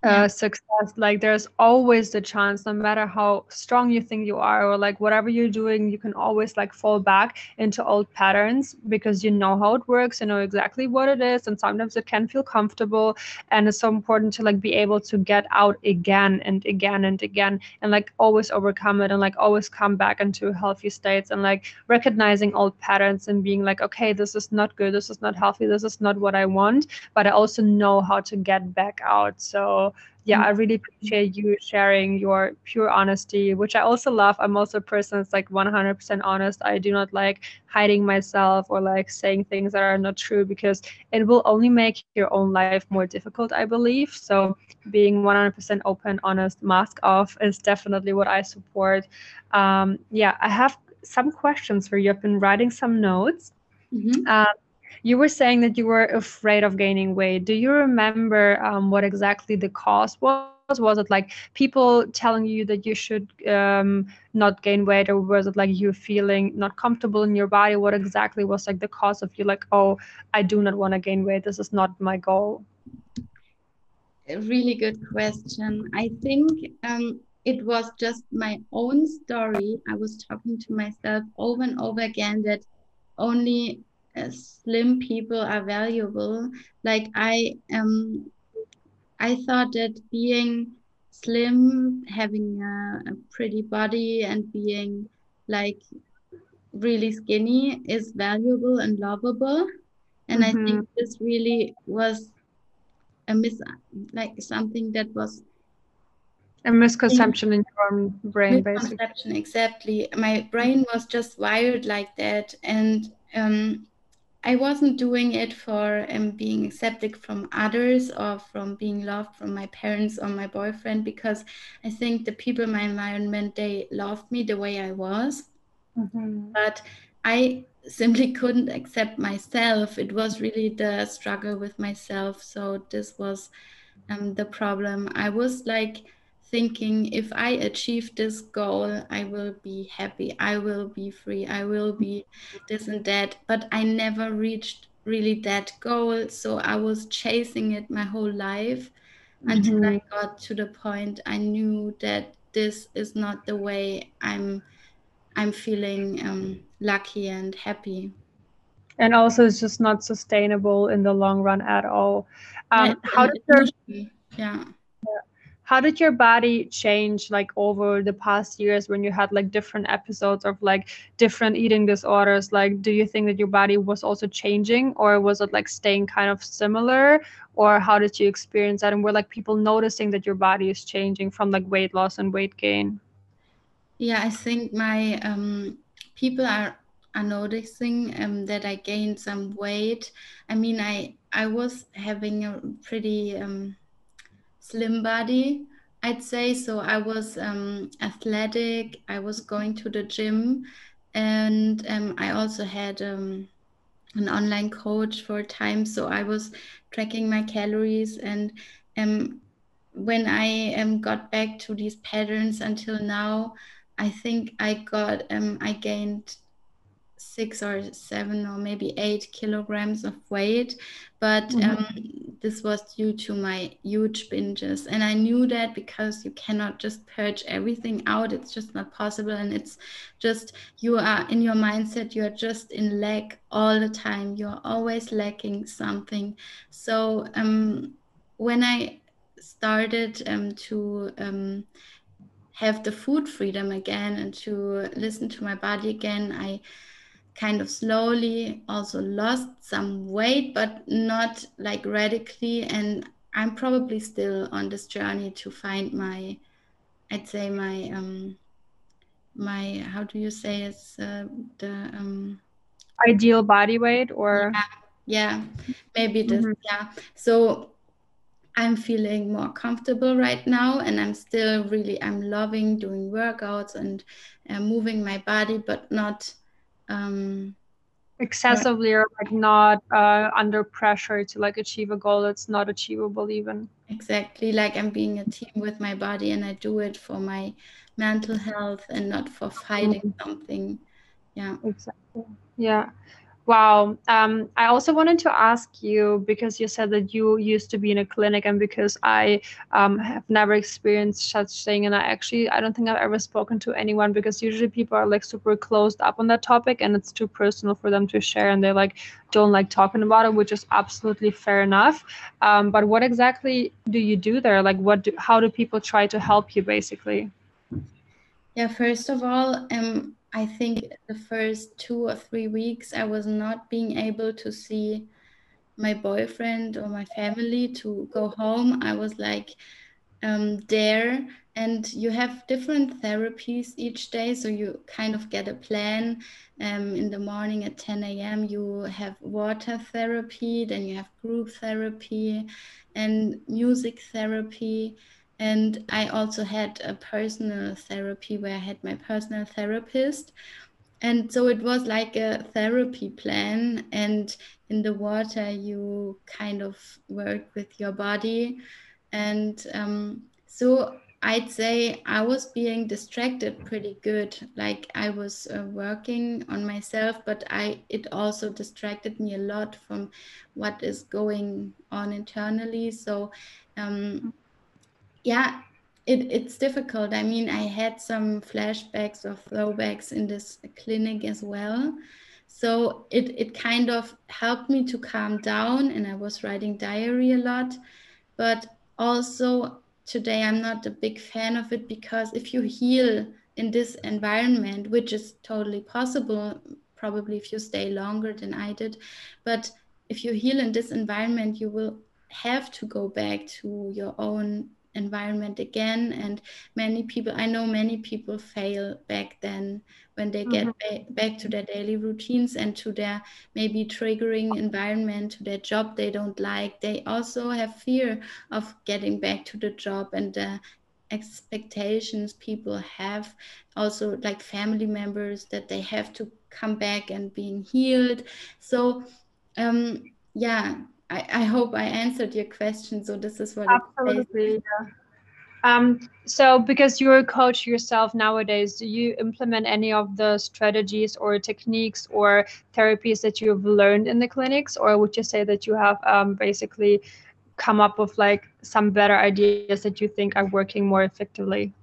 Speaker 1: uh, success like there's always the chance no matter how strong you think you are or like whatever you're doing you can always like fall back into old patterns because you know how it works you know exactly what it is and sometimes it can feel comfortable and it's so important to like be able to get out again and again and again and like always overcome it and like always come back into healthy states and like recognizing old patterns and being like okay this is not good this is not healthy this is not what i want but i also know how to get back out. So yeah, I really appreciate you sharing your pure honesty, which I also love. I'm also a person that's like 100% honest. I do not like hiding myself or like saying things that are not true because it will only make your own life more difficult, I believe. So being 100% open, honest, mask off is definitely what I support. Um, yeah, I have some questions for you. I've been writing some notes. Mm-hmm. Um, you were saying that you were afraid of gaining weight. Do you remember um, what exactly the cause was? Was it like people telling you that you should um, not gain weight, or was it like you feeling not comfortable in your body? What exactly was like the cause of you like, oh, I do not want to gain weight. This is not my goal.
Speaker 2: A really good question. I think um, it was just my own story. I was talking to myself over and over again that only slim people are valuable. Like I um I thought that being slim, having a, a pretty body and being like really skinny is valuable and lovable. And mm-hmm. I think mm-hmm. this really was a mis like something that was
Speaker 1: a misconception in your own brain
Speaker 2: misconception basically. exactly my brain was just wired like that and um, I wasn't doing it for um, being accepted from others or from being loved from my parents or my boyfriend because I think the people in my environment they loved me the way I was. Mm-hmm. But I simply couldn't accept myself. It was really the struggle with myself. So this was um, the problem. I was like thinking if I achieve this goal, I will be happy, I will be free, I will be this and that. But I never reached really that goal. So I was chasing it my whole life mm-hmm. until I got to the point I knew that this is not the way I'm I'm feeling um, lucky and happy.
Speaker 1: And also, it's just not sustainable in the long run at all. Um, yeah, how your yeah how did your body change like over the past years when you had like different episodes of like different eating disorders? Like do you think that your body was also changing or was it like staying kind of similar? Or how did you experience that and were like people noticing that your body is changing from like weight loss and weight gain?
Speaker 2: Yeah i think my um people are are noticing um, that I gained some weight. I mean, I I was having a pretty um, slim body, I'd say. So I was um, athletic, I was going to the gym, and um, I also had um, an online coach for a time. So I was tracking my calories and um, when I um, got back to these patterns until now, I think I got um, I gained six or seven or maybe eight kilograms of weight but mm-hmm. um, this was due to my huge binges. And i knew that because you cannot just purge everything out. It's just not possible. And it's just you are in your mindset you're just in lack all the time. You're always lacking something. So um, when i started um, to um, have the food freedom again and to listen to my body again i kind of slowly also lost some weight, but not like radically. And I'm probably still on this journey to find my, I'd say my, um, my, how do you say it's uh, the, um,
Speaker 1: ideal body weight or
Speaker 2: yeah, yeah maybe this mm-hmm. yeah so i'm feeling more comfortable right now and i'm still really i'm loving doing workouts and uh, moving my body but not um,
Speaker 1: excessively or like not uh, under pressure to like achieve a goal that's not achievable even.
Speaker 2: Exactly like i'm being a team with my body and i do it for my mental health and not for fighting mm-hmm. something. Yeah.
Speaker 1: Exactly. Yeah Wow. Um, I also wanted to ask you because you said that you used to be in a clinic, and because I um, have never experienced such thing, and I actually I don't think I've ever spoken to anyone because usually people are like super closed up on that topic, and it's too personal for them to share, and they like don't like talking about it, which is absolutely fair enough. Um, but what exactly do you do there? Like, what? Do, how do people try to help you, basically?
Speaker 2: Yeah. First of all, um I think the first two or three weeks, I was not being able to see my boyfriend or my family to go home. I was like um, there, and you have different therapies each day. So you kind of get a plan. Um, in the morning at 10 a.m., you have water therapy, then you have group therapy and music therapy and I also had a personal therapy where I had my personal therapist. And so it was like a therapy plan. And in the water, you kind of work with your body. And um, so I'd say I was being distracted pretty good. Like I was uh, working on myself, but I it also distracted me a lot from what is going on internally. So um, yeah it, it's difficult. I mean i had some flashbacks or throwbacks in this clinic as well. So it, it kind of helped me to calm down and i was writing diary a lot. But also today i'm not a big fan of it because if you heal in this environment which is totally possible probably if you stay longer than i did but if you heal in this environment you will have to go back to your own environment again and many people i know many people fail back then when they get mm-hmm. ba- back to their daily routines and to their maybe triggering environment to their job they don't like. They also have fear of getting back to the job and the expectations people have. Also like family members that they have to come back and being healed. So um yeah I, I hope I answered your question. So this is what
Speaker 1: absolutely. Yeah. Um, so because you're a coach yourself nowadays, do you implement any of the strategies or techniques or therapies that you've learned in the clinics, or would you say that you have um, basically come up with like some better ideas that you think are working more effectively?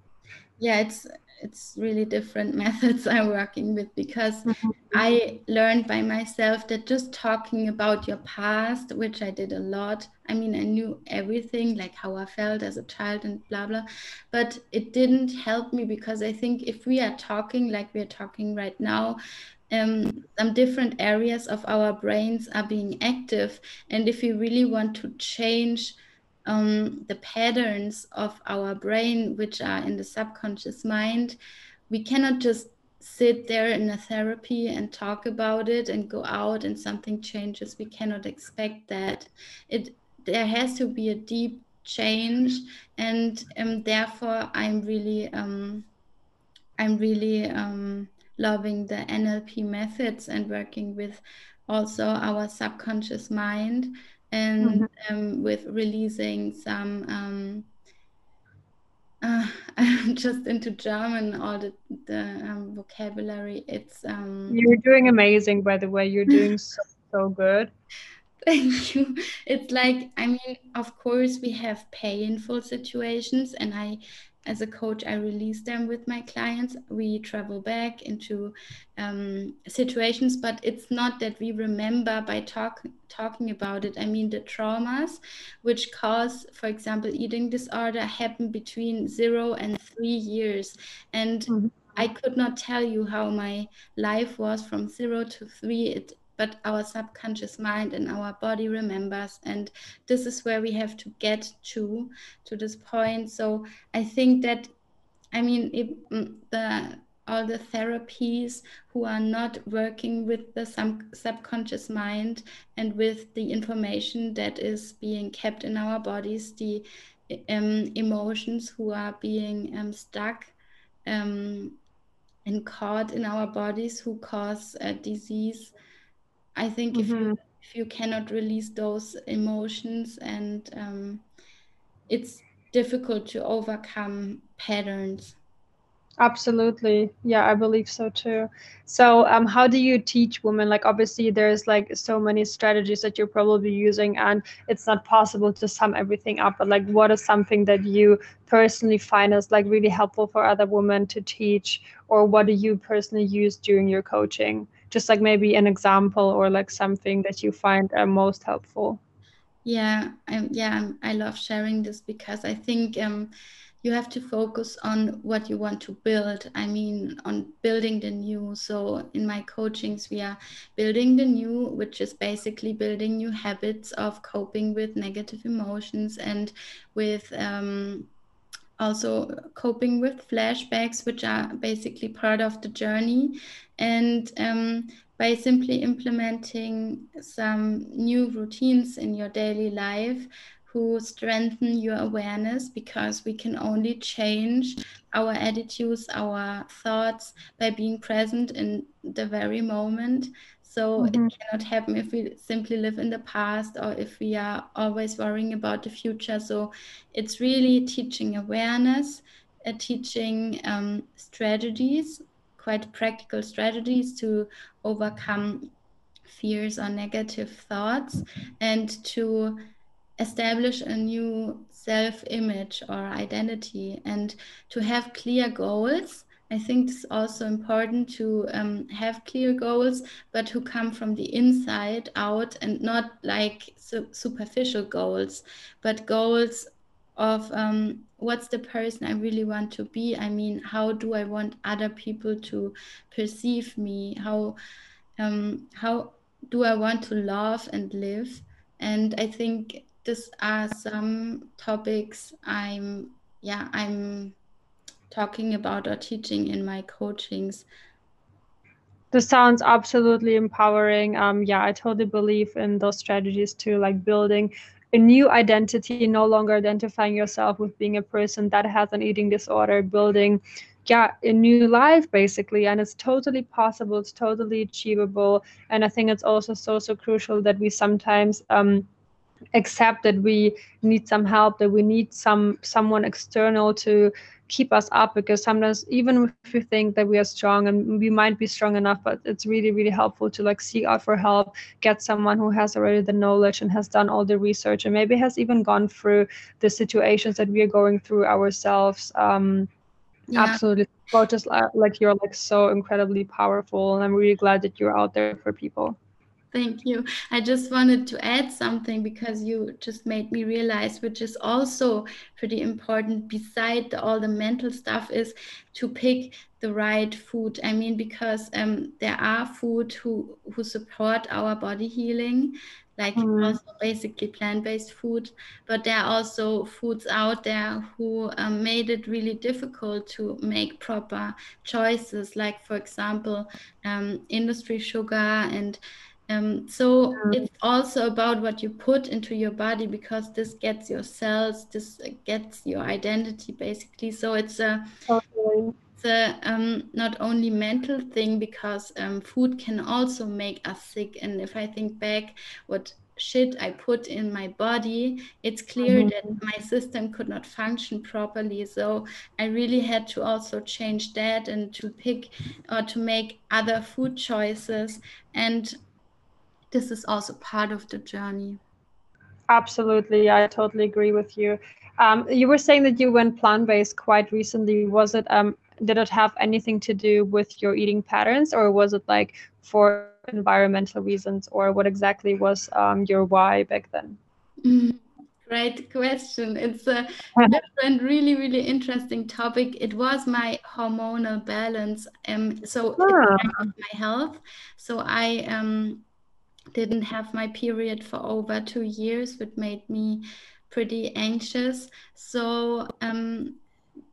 Speaker 2: Yeah, it's it's really different methods I'm working with because mm-hmm. I learned by myself that just talking about your past, which I did a lot, I mean, I knew everything, like how I felt as a child and blah, blah, but it didn't help me because I think if we are talking like we're talking right now, um, some different areas of our brains are being active. And if we really want to change um, the patterns of our brain, which are in the subconscious mind, we cannot just sit there in a therapy and talk about it and go out and something changes. We cannot expect that. It there has to be a deep change, and um, therefore I'm really um, I'm really um, loving the NLP methods and working with also our subconscious mind and mm-hmm. um, with releasing some um, uh, I'm just into German, all the, the um, vocabulary. It's um,
Speaker 1: you're doing amazing, by the way. You're doing so so good.
Speaker 2: Thank you. It's like I mean, of course, we have painful situations, and I as a coach, I release them with my clients. We travel back into um, situations, but it's not that we remember by talk, talking about it. I mean, the traumas which cause, for example, eating disorder happen between zero and three years. And mm-hmm. I could not tell you how my life was from zero to three. It but our subconscious mind and our body remembers and this is where we have to get to to this point. So i think that i mean mm, the all the therapies who are not working with the sub- subconscious mind and with the information that is being kept in our bodies the um, emotions who are being um, stuck um, and caught in our bodies who cause disease I think mm-hmm. if you mm-hmm. if you cannot release those emotions and um, it's difficult to overcome patterns.
Speaker 1: Absolutely. Yeah, I believe so too. So, um, how do you teach women? Like, obviously, there's like so many strategies that you're probably using, and it's not possible to sum everything up. But, like, what is something that you personally find as like really helpful for other women to teach, or what do you personally use during your coaching? Just like maybe an example or like something that you find uh, most helpful.
Speaker 2: Yeah, I, yeah, I love sharing this because I think um, you have to focus on what you want to build. I mean, on building the new. So in my coachings, we are building the new, which is basically building new habits of coping with negative emotions and with um, also coping with flashbacks, which are basically part of the journey. And um, by simply implementing some new routines in your daily life, who strengthen your awareness because we can only change our attitudes, our thoughts by being present in the very moment. So mm-hmm. it cannot happen if we simply live in the past or if we are always worrying about the future. So it's really teaching awareness, uh, teaching um, strategies, quite practical strategies to overcome fears or negative thoughts and to establish a new self image or identity and to have clear goals. I think it's also important to um, have clear goals, but who come from the inside out and not like su- superficial goals, but goals of um, what's the person I really want to be. I mean, how do I want other people to perceive me? How um, how do I want to love and live? And I think these are some topics I'm yeah I'm talking about or teaching in my coachings.
Speaker 1: This sounds absolutely empowering. Um, yeah, I totally believe in those strategies too, like building a new identity, no longer identifying yourself with being a person that has an eating disorder, building yeah, a new life basically. And it's totally possible, it's totally achievable. And I think it's also so so crucial that we sometimes um accept that we need some help that we need some someone external to keep us up because sometimes even if we think that we are strong and we might be strong enough but it's really really helpful to like seek out for help get someone who has already the knowledge and has done all the research and maybe has even gone through the situations that we are going through ourselves. Um yeah. absolutely. Just like you're like so incredibly powerful and i'm really glad that you're out there for people
Speaker 2: Thank you. I just wanted to add something because you just made me realize, which is also pretty important beside the, all the mental stuff, is to pick the right food. I mean, because um, there are food who who support our body healing, like mm. also basically plant-based food, but there are also foods out there who um, made it really difficult to make proper choices. Like for example, um, industry sugar and um, so it's also about what you put into your body because this gets your cells, this gets your identity basically. So it's a, okay. it's a um, not only mental thing because um, food can also make us sick. And if I think back, what shit I put in my body, it's clear mm-hmm. that my system could not function properly. So I really had to also change that and to pick or to make other food choices. And this is also part of the journey.
Speaker 1: Absolutely, I totally agree with you. Um, you were saying that you went plant-based quite recently. Was it um, did it have anything to do with your eating patterns, or was it like for environmental reasons, or what exactly was um, your why back then?
Speaker 2: Great question. It's a different, really, really interesting topic. It was my hormonal balance. Um, so ah. my health. So I um didn't have my period for over two years, which made me pretty anxious. So um,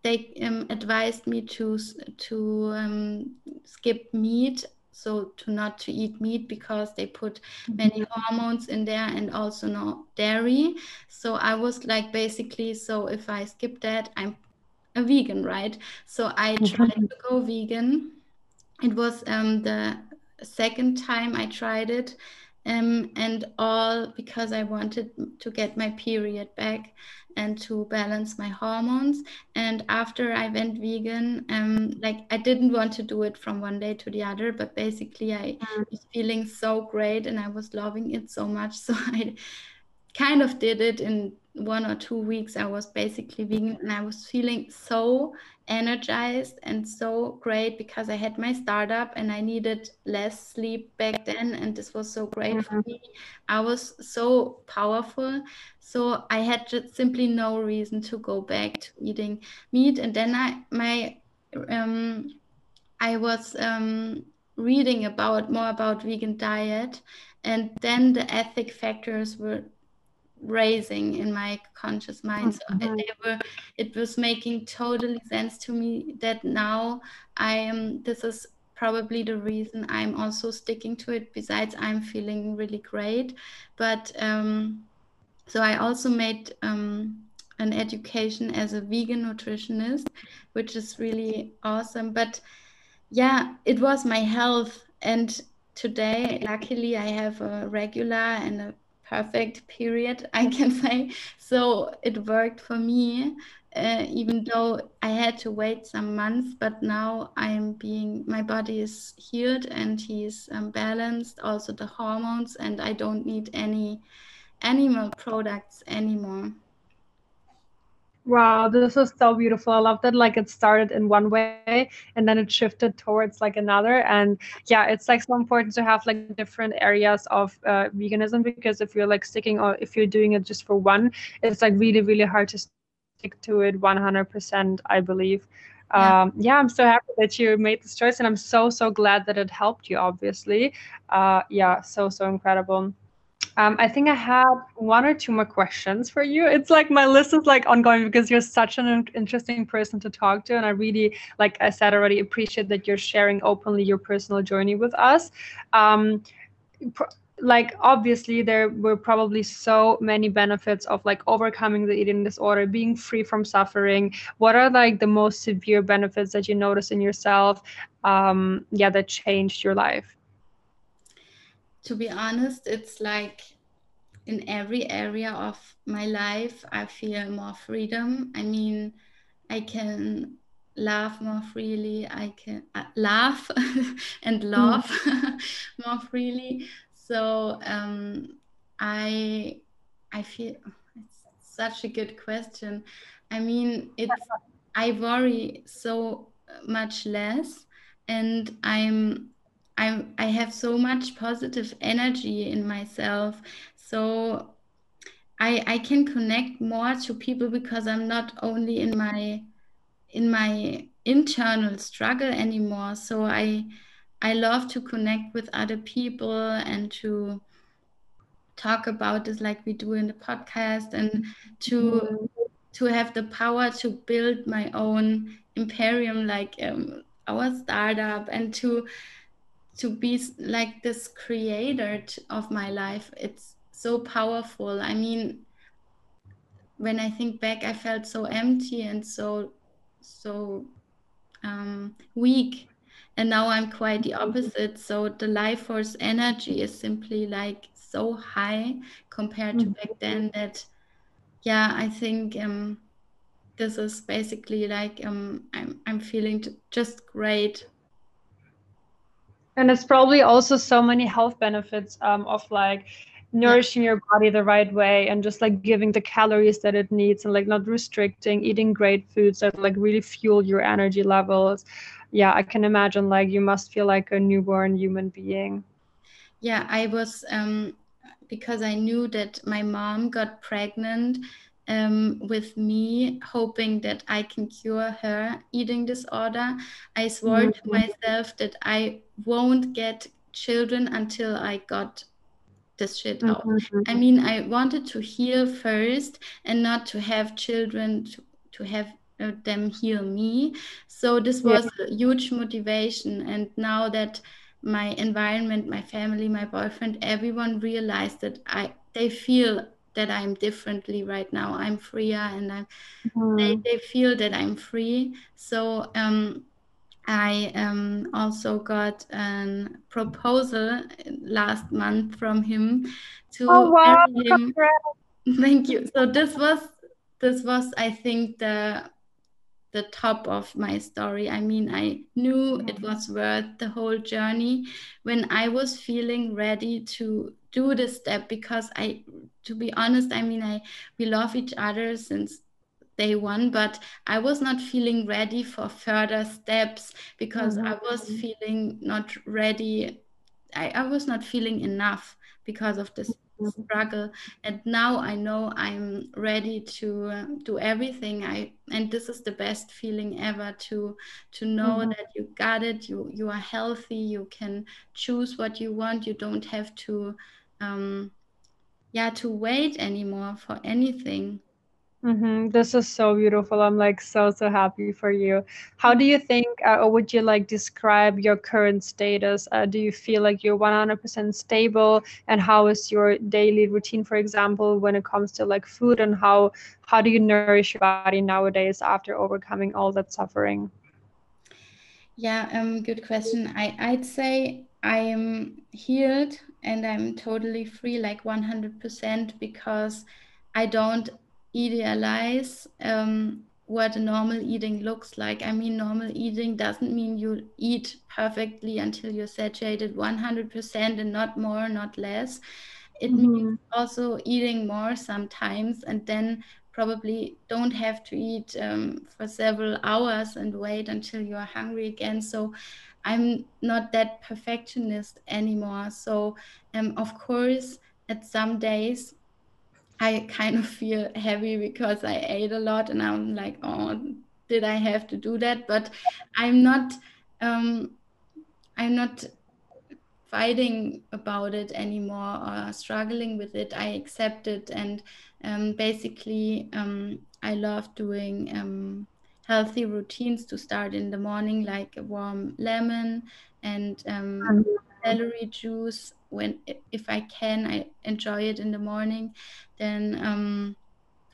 Speaker 2: they um, advised me to to um, skip meat, so to not to eat meat because they put many mm-hmm. hormones in there and also no dairy. So I was like basically, so if I skip that, I'm a vegan, right? So I tried mm-hmm. to go vegan. It was um, the second time I tried it. Um, and all because I wanted to get my period back and to balance my hormones. And after I went vegan, um, like I didn't want to do it from one day to the other, but basically I mm. was feeling so great and I was loving it so much. So I kind of did it in one or two weeks i was basically vegan and i was feeling so energized and so great because i had my startup and i needed less sleep back then and this was so great mm-hmm. for me. I was so powerful. So i had just simply no reason to go back to eating meat. And then i my um i was um reading about more about vegan diet. And then the ethic factors were raising in my conscious mind. So mm-hmm. they were it was making totally sense to me that now i am this is probably the reason i'm also sticking to it. Besides i'm feeling really great. But um so i also made um an education as a vegan nutritionist which is really awesome. But yeah it was my health. And today luckily i have a regular and a perfect period, I can say. So it worked for me, uh, even though I had to wait some months. But now I'm being, my body is healed and he's um, balanced, also the hormones, and I don't need any animal products anymore.
Speaker 1: Wow, this is so beautiful. I love that like it started in one way and then it shifted towards like another. And yeah, it's like so important to have like different areas of uh, veganism because if you're like sticking or if you're doing it just for one, it's like really, really hard to stick to it 100%, I believe. Yeah. Um, yeah, I'm so happy that you made this choice and I'm so, so glad that it helped you, obviously. Uh, yeah, so, so incredible. Um, I think I had one or two more questions for you. It's like my list is like ongoing because you're such an interesting person to talk to, and I really, like I said already, appreciate that you're sharing openly your personal journey with us. Um, like obviously there were probably so many benefits of like overcoming the eating disorder being free from suffering what are like the most severe benefits that you notice in yourself um yeah that changed your life
Speaker 2: to be honest, it's like in every area of my life, I feel more freedom. I mean, I can laugh more freely. I can uh, laugh and love mm. more freely. So um, I I feel it's such a good question. I mean, it's I worry so much less, and I'm I I have so much positive energy in myself. So I I can connect more to people because I'm not only in my in my internal struggle anymore. So I I love to connect with other people and to talk about this like we do in the podcast and to to have the power to build my own imperium like um, our startup and to to be like this creator of my life. It's so powerful. I mean when i think back i felt so empty and so so um, weak. And now i'm quite the opposite. So the life force energy is simply like so high compared to back then that yeah i think um, this is basically like um, I'm, I'm feeling just great
Speaker 1: and it's probably also so many health benefits um, of like nourishing your body the right way and just like giving the calories that it needs and like not restricting eating great foods that like really fuel your energy levels. Yeah i can imagine like you must feel like a newborn human being.
Speaker 2: Yeah i was um because i knew that my mom got pregnant um, with me, hoping that I can cure her eating disorder. I swore mm-hmm. to myself that I won't get children until I got this shit out. Mm-hmm. I mean, I wanted to heal first and not to have children to, to have uh, them heal me. So this was yeah. a huge motivation. And now that my environment, my family, my boyfriend, everyone realized that I they feel that I'm differently right now. I'm freer and I, mm. they, they feel that I'm free. So um, I um, also got a proposal last month from him to
Speaker 1: oh, wow.
Speaker 2: him. Thank you. So this was this was I think the the top of my story. I mean, I knew it was worth the whole journey when I was feeling ready to do this step because I to be honest, I mean I we love each other since day one, but I was not feeling ready for further steps because mm-hmm. I was feeling not ready. I, I was not feeling enough because of this. Struggle. And now i know i'm ready to uh, do everything. I and this is the best feeling ever to to know mm-hmm. that you got it. You you are healthy. You can choose what you want. You don't have to um yeah to wait anymore for anything
Speaker 1: Mm-hmm. This is so beautiful. I'm like so so happy for you. How do you think, uh, or would you like describe your current status? Uh, do you feel like you're 100% stable? And how is your daily routine, for example, when it comes to like food and how how do you nourish your body nowadays after overcoming all that suffering?
Speaker 2: Yeah, um, good question. I I'd say I am healed and I'm totally free, like 100%, because I don't idealize um, what normal eating looks like. I mean, normal eating doesn't mean you eat perfectly until you're satiated 100% and not more, not less. It mm-hmm. means also eating more sometimes and then probably don't have to eat um, for several hours and wait until you're hungry again. So I'm not that perfectionist anymore. So, um, of course, at some days I kind of feel heavy because I ate a lot and I'm like, oh, did I have to do that? But I'm not, um, I'm not fighting about it anymore or struggling with it. I accept it and um, basically um, I love doing um, healthy routines to start in the morning, like a warm lemon and um, mm-hmm. Celery juice when if I can, I enjoy it in the morning. Then um,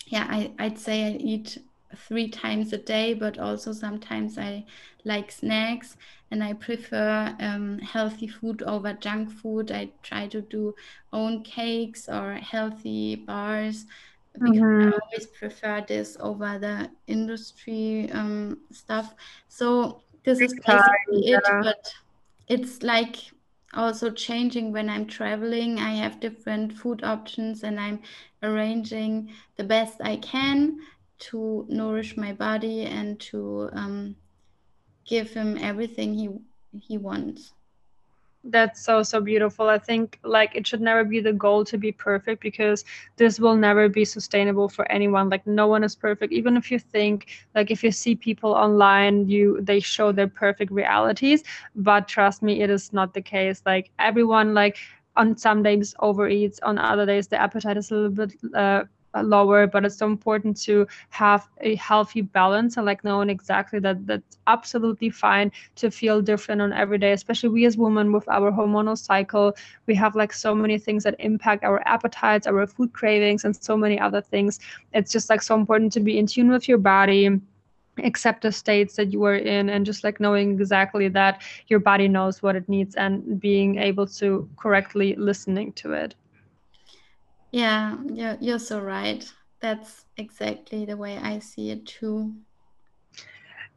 Speaker 2: yeah, I, I'd say I eat three times a day, but also sometimes I like snacks and I prefer um, healthy food over junk food. I try to do own cakes or healthy bars because mm-hmm. I always prefer this over the industry um, stuff. So this is basically it, but it's like also changing when I'm traveling. I have different food options and I'm arranging the best I can to nourish my body and to um, give him everything he he wants
Speaker 1: that's so so beautiful. I think like it should never be the goal to be perfect because this will never be sustainable for anyone. Like no one is perfect. Even if you think like if you see people online you they show their perfect realities. But trust me it is not the case. Like everyone like on some days overeats on other days the appetite is a little bit uh, Uh, lower but it's so important to have a healthy balance and like knowing exactly that that's absolutely fine to feel different on every day especially we as women with our hormonal cycle. We have like so many things that impact our appetites our food cravings and so many other things. It's just like so important to be in tune with your body accept the states that you are in and just like knowing exactly that your body knows what it needs and being able to correctly listening to it
Speaker 2: yeah, you're, you're so right. That's exactly the way I see it too.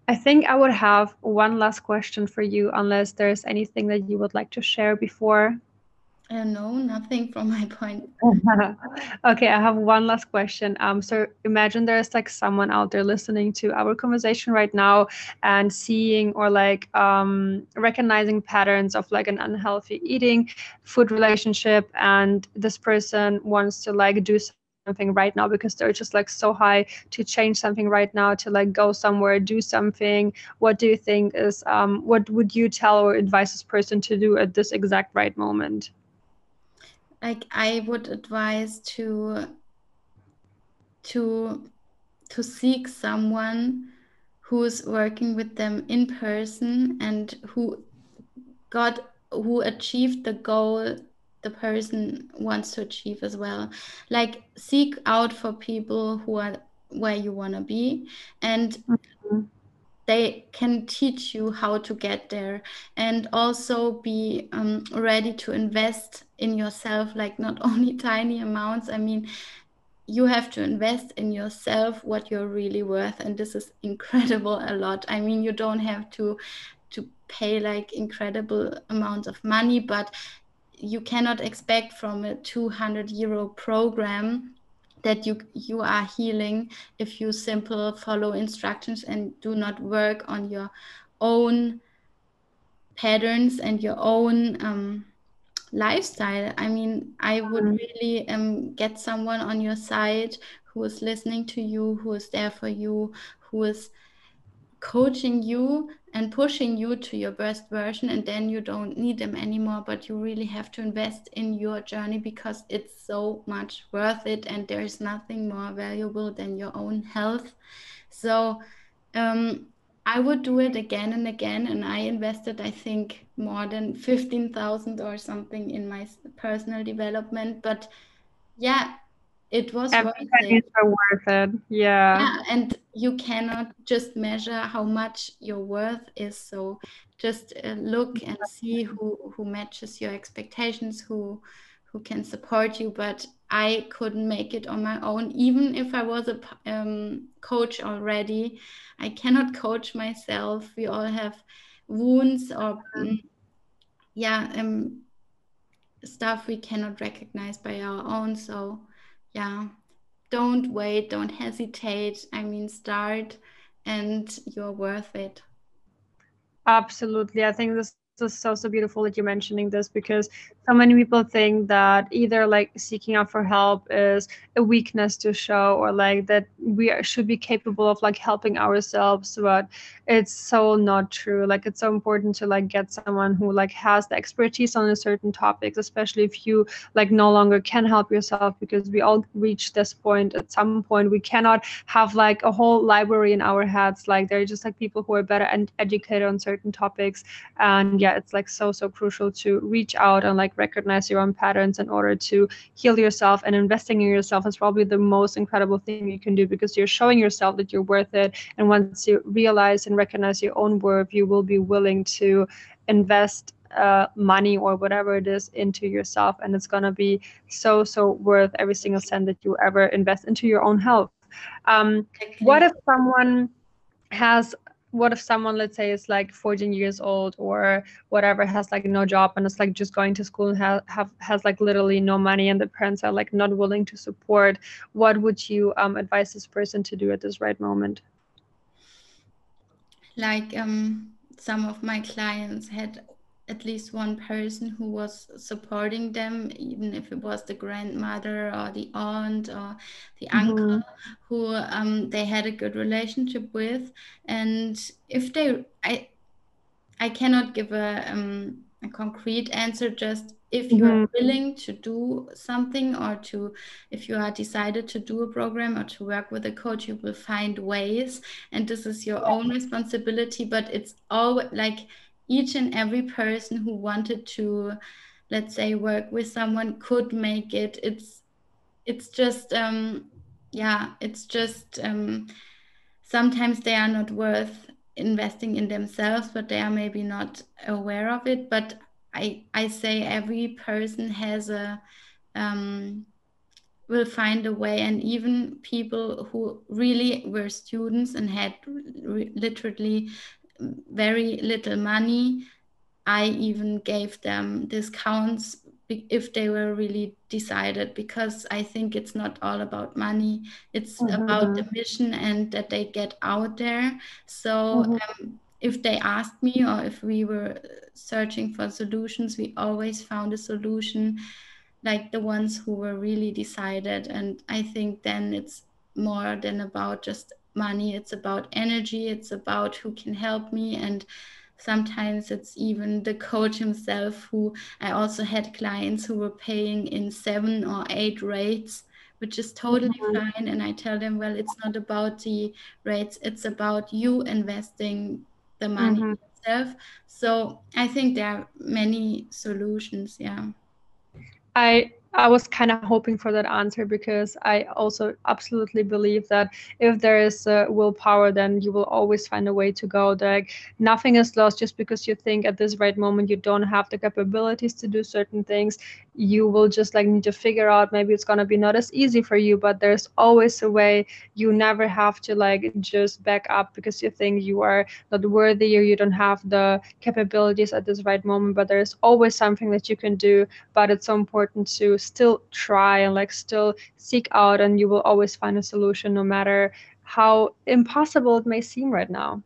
Speaker 1: I think I would have one last question for you, unless there's anything that you would like to share before
Speaker 2: uh, no, nothing from my point.
Speaker 1: okay, I have one last question. Um, so imagine there's like someone out there listening to our conversation right now and seeing or like um, recognizing patterns of like an unhealthy eating, food relationship, and this person wants to like do something right now because they're just like so high to change something right now to like go somewhere do something what do you think is um, what would you tell or advise this person to do at this exact right moment
Speaker 2: like I would advise to to to seek someone who's working with them in person and who got who achieved the goal the person wants to achieve as well like seek out for people who are where you want to be and. They can teach you how to get there and also be um, ready to invest in yourself like not only tiny amounts. I mean you have to invest in yourself what you're really worth and this is incredible a lot. I mean you don't have to to pay like incredible amounts of money but you cannot expect from a 200 euro program that you you are healing if you simple follow instructions and do not work on your own patterns and your own um, lifestyle i mean i would mm-hmm. really um, get someone on your side who is listening to you who is there for you who is coaching you and pushing you to your best version and then you don't need them anymore but you really have to invest in your journey because it's so much worth it and there's nothing more valuable than your own health. So um, i would do it again and again and i invested i think more than 15000 or something in my personal development but yeah it was
Speaker 1: worth it. worth it. Yeah.
Speaker 2: Yeah, and you cannot just measure how much your worth is. So just uh, look and see who who matches your expectations, who who can support you. But I couldn't make it on my own, even if I was a um, coach already. I cannot coach myself. We all have wounds or um, yeah, um, stuff we cannot recognize by our own. So yeah, don't wait, don't hesitate. I mean, start and you're worth it.
Speaker 1: Absolutely. I think this is so so beautiful that you're mentioning this because so many people think that either like seeking out for help is a weakness to show or like that we are, should be capable of like helping ourselves but it's so not true. Like it's so important to like get someone who like has the expertise on a certain topic especially if you like no longer can help yourself because we all reach this point. At some point we cannot have like a whole library in our heads. Like there are just like people who are better and educated on certain topics. And yeah it's like so so crucial to reach out and like recognize your own patterns in order to heal yourself and investing in yourself is probably the most incredible thing you can do because you're showing yourself that you're worth it. And once you realize and recognize your own worth you will be willing to invest uh, money or whatever it is into yourself. And it's going to be so so worth every single cent that you ever invest into your own health. Um, what if someone has what if someone let's say is like 14 years old or whatever has like no job and it's like just going to school and have, has like literally no money and the parents are like not willing to support what would you um, advise this person to do at this right moment?
Speaker 2: Like um some of my clients had at least one person who was supporting them, even if it was the grandmother or the aunt or the mm-hmm. uncle who um, they had a good relationship with. And if they, I, I cannot give a, um, a concrete answer. Just if you are mm-hmm. willing to do something or to, if you are decided to do a program or to work with a coach, you will find ways. And this is your own responsibility. But it's all like each and every person who wanted to let's say work with someone could make it. It's it's just um yeah it's just um sometimes they are not worth investing in themselves but they are maybe not aware of it. But i i say every person has a um will find a way. And even people who really were students and had literally very little money. I even gave them discounts if they were really decided because I think it's not all about money. It's mm-hmm. about the mission and that they get out there. So mm-hmm. um, if they asked me or if we were searching for solutions, we always found a solution like the ones who were really decided. And I think then it's more than about just money it's about energy it's about who can help me and sometimes it's even the coach himself who i also had clients who were paying in seven or eight rates which is totally mm-hmm. fine and i tell them well it's not about the rates it's about you investing the money mm-hmm. yourself so i think there are many solutions yeah
Speaker 1: i I was kind of hoping for that answer because I also absolutely believe that if there is uh, willpower, then you will always find a way to go. Like nothing is lost just because you think at this right moment you don't have the capabilities to do certain things. You will just like need to figure out maybe it's gonna be not as easy for you, but there's always a way. You never have to like just back up because you think you are not worthy or you don't have the capabilities at this right moment. But there's always something that you can do. But it's so important to still try and like still seek out and you will always find a solution no matter how impossible it may seem right now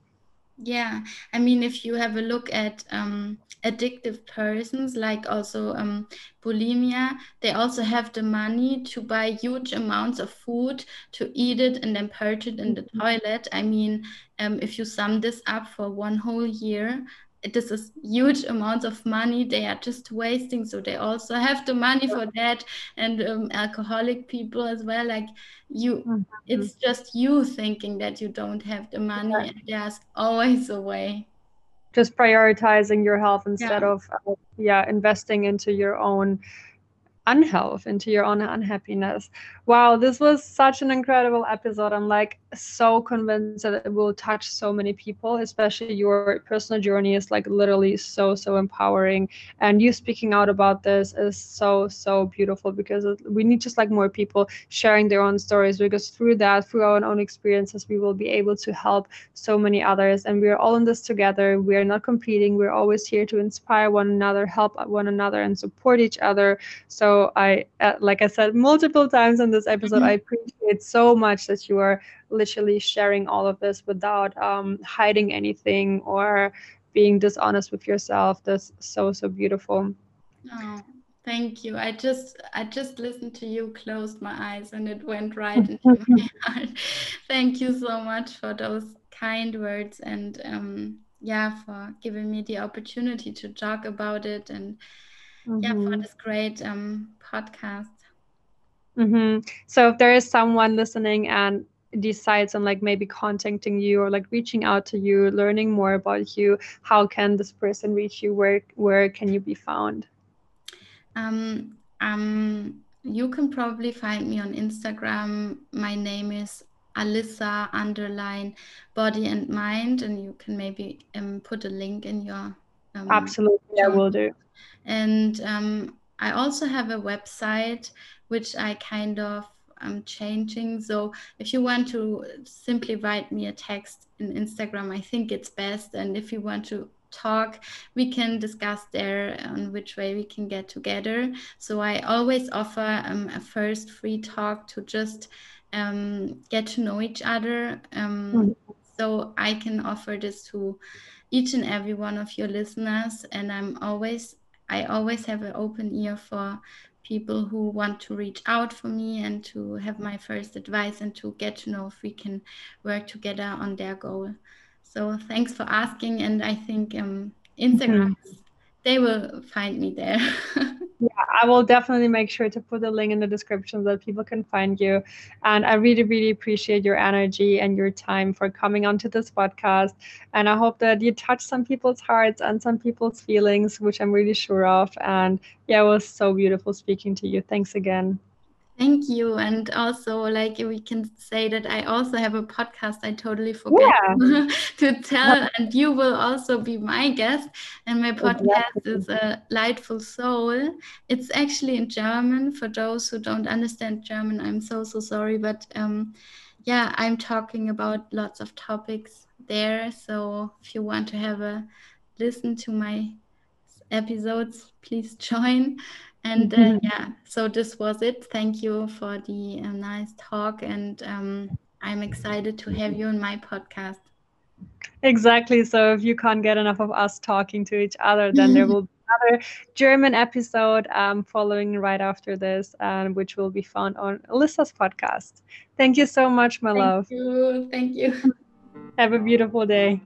Speaker 2: yeah i mean if you have a look at um, addictive persons like also um, bulimia. They also have the money to buy huge amounts of food to eat it and then purge it in the mm-hmm. toilet. I mean um, if you sum this up for one whole year this is huge amounts of money. They are just wasting. So they also have the money for that. And um, alcoholic people as well. Like you mm-hmm. it's just you thinking that you don't have the money yeah. and there's always a way
Speaker 1: just prioritizing your health instead yeah. of uh, yeah investing into your own unhealth into your own unhappiness wow this was such an incredible episode. I'm like so convinced that it will touch so many people especially your personal journey is like literally so so empowering. And you speaking out about this is so so beautiful because we need just like more people sharing their own stories because through that through our own experiences we will be able to help so many others. And we're all in this together. We are not competing. We're always here to inspire one another help one another and support each other. So i uh, like i said multiple times in this episode mm-hmm. i appreciate so much that you are literally sharing all of this without um, hiding anything or being dishonest with yourself. That's so so beautiful.
Speaker 2: Oh, thank you. I just I just listened to you, closed my eyes, and it went right into my heart. Thank you so much for those kind words and um, yeah, for giving me the opportunity to talk about it and mm-hmm. yeah, for mm-hmm. this great um, podcast.
Speaker 1: Mm-hmm. So if there is someone listening and decides on like maybe contacting you or like reaching out to you learning more about you how can this person reach you? Where where can you be found?
Speaker 2: Um um you can probably find me on instagram. My name is alyssa underline body and mind and you can maybe um, put a link in your
Speaker 1: um, absolutely i will do.
Speaker 2: And um, i also have a website which i kind of I'm changing. So if you want to simply write me a text in Instagram, I think it's best. And if you want to talk, we can discuss there on which way we can get together. So I always offer um, a first free talk to just um, get to know each other. Um, mm-hmm. So I can offer this to each and every one of your listeners, and I'm always I always have an open ear for people who want to reach out for me and to have my first advice and to get to know if we can work together on their goal. So thanks for asking. And I think um, Instagram, mm-hmm. They will find me there.
Speaker 1: yeah, I will definitely make sure to put a link in the description so that people can find you. And I really, really appreciate your energy and your time for coming onto this podcast. And I hope that you touch some people's hearts and some people's feelings, which I'm really sure of. And yeah, it was so beautiful speaking to you. Thanks again.
Speaker 2: Thank you. And also, like, we can say that I also have a podcast. I totally forget yeah. to tell, and you will also be my guest. And my podcast exactly. is a Lightful Soul. It's actually in German. For those who don't understand German, I'm so, so sorry. But um, yeah, I'm talking about lots of topics there. So if you want to have a listen to my episodes, please join. And uh, mm-hmm. yeah, so this was it. Thank you for the uh, nice talk. And um, I'm excited to have you on my podcast.
Speaker 1: Exactly. So if you can't get enough of us talking to each other, then there will be another German episode um, following right after this, um, which will be found on Alyssa's podcast. Thank you so much, my
Speaker 2: Thank
Speaker 1: love.
Speaker 2: Thank you. Thank you.
Speaker 1: Have a beautiful day.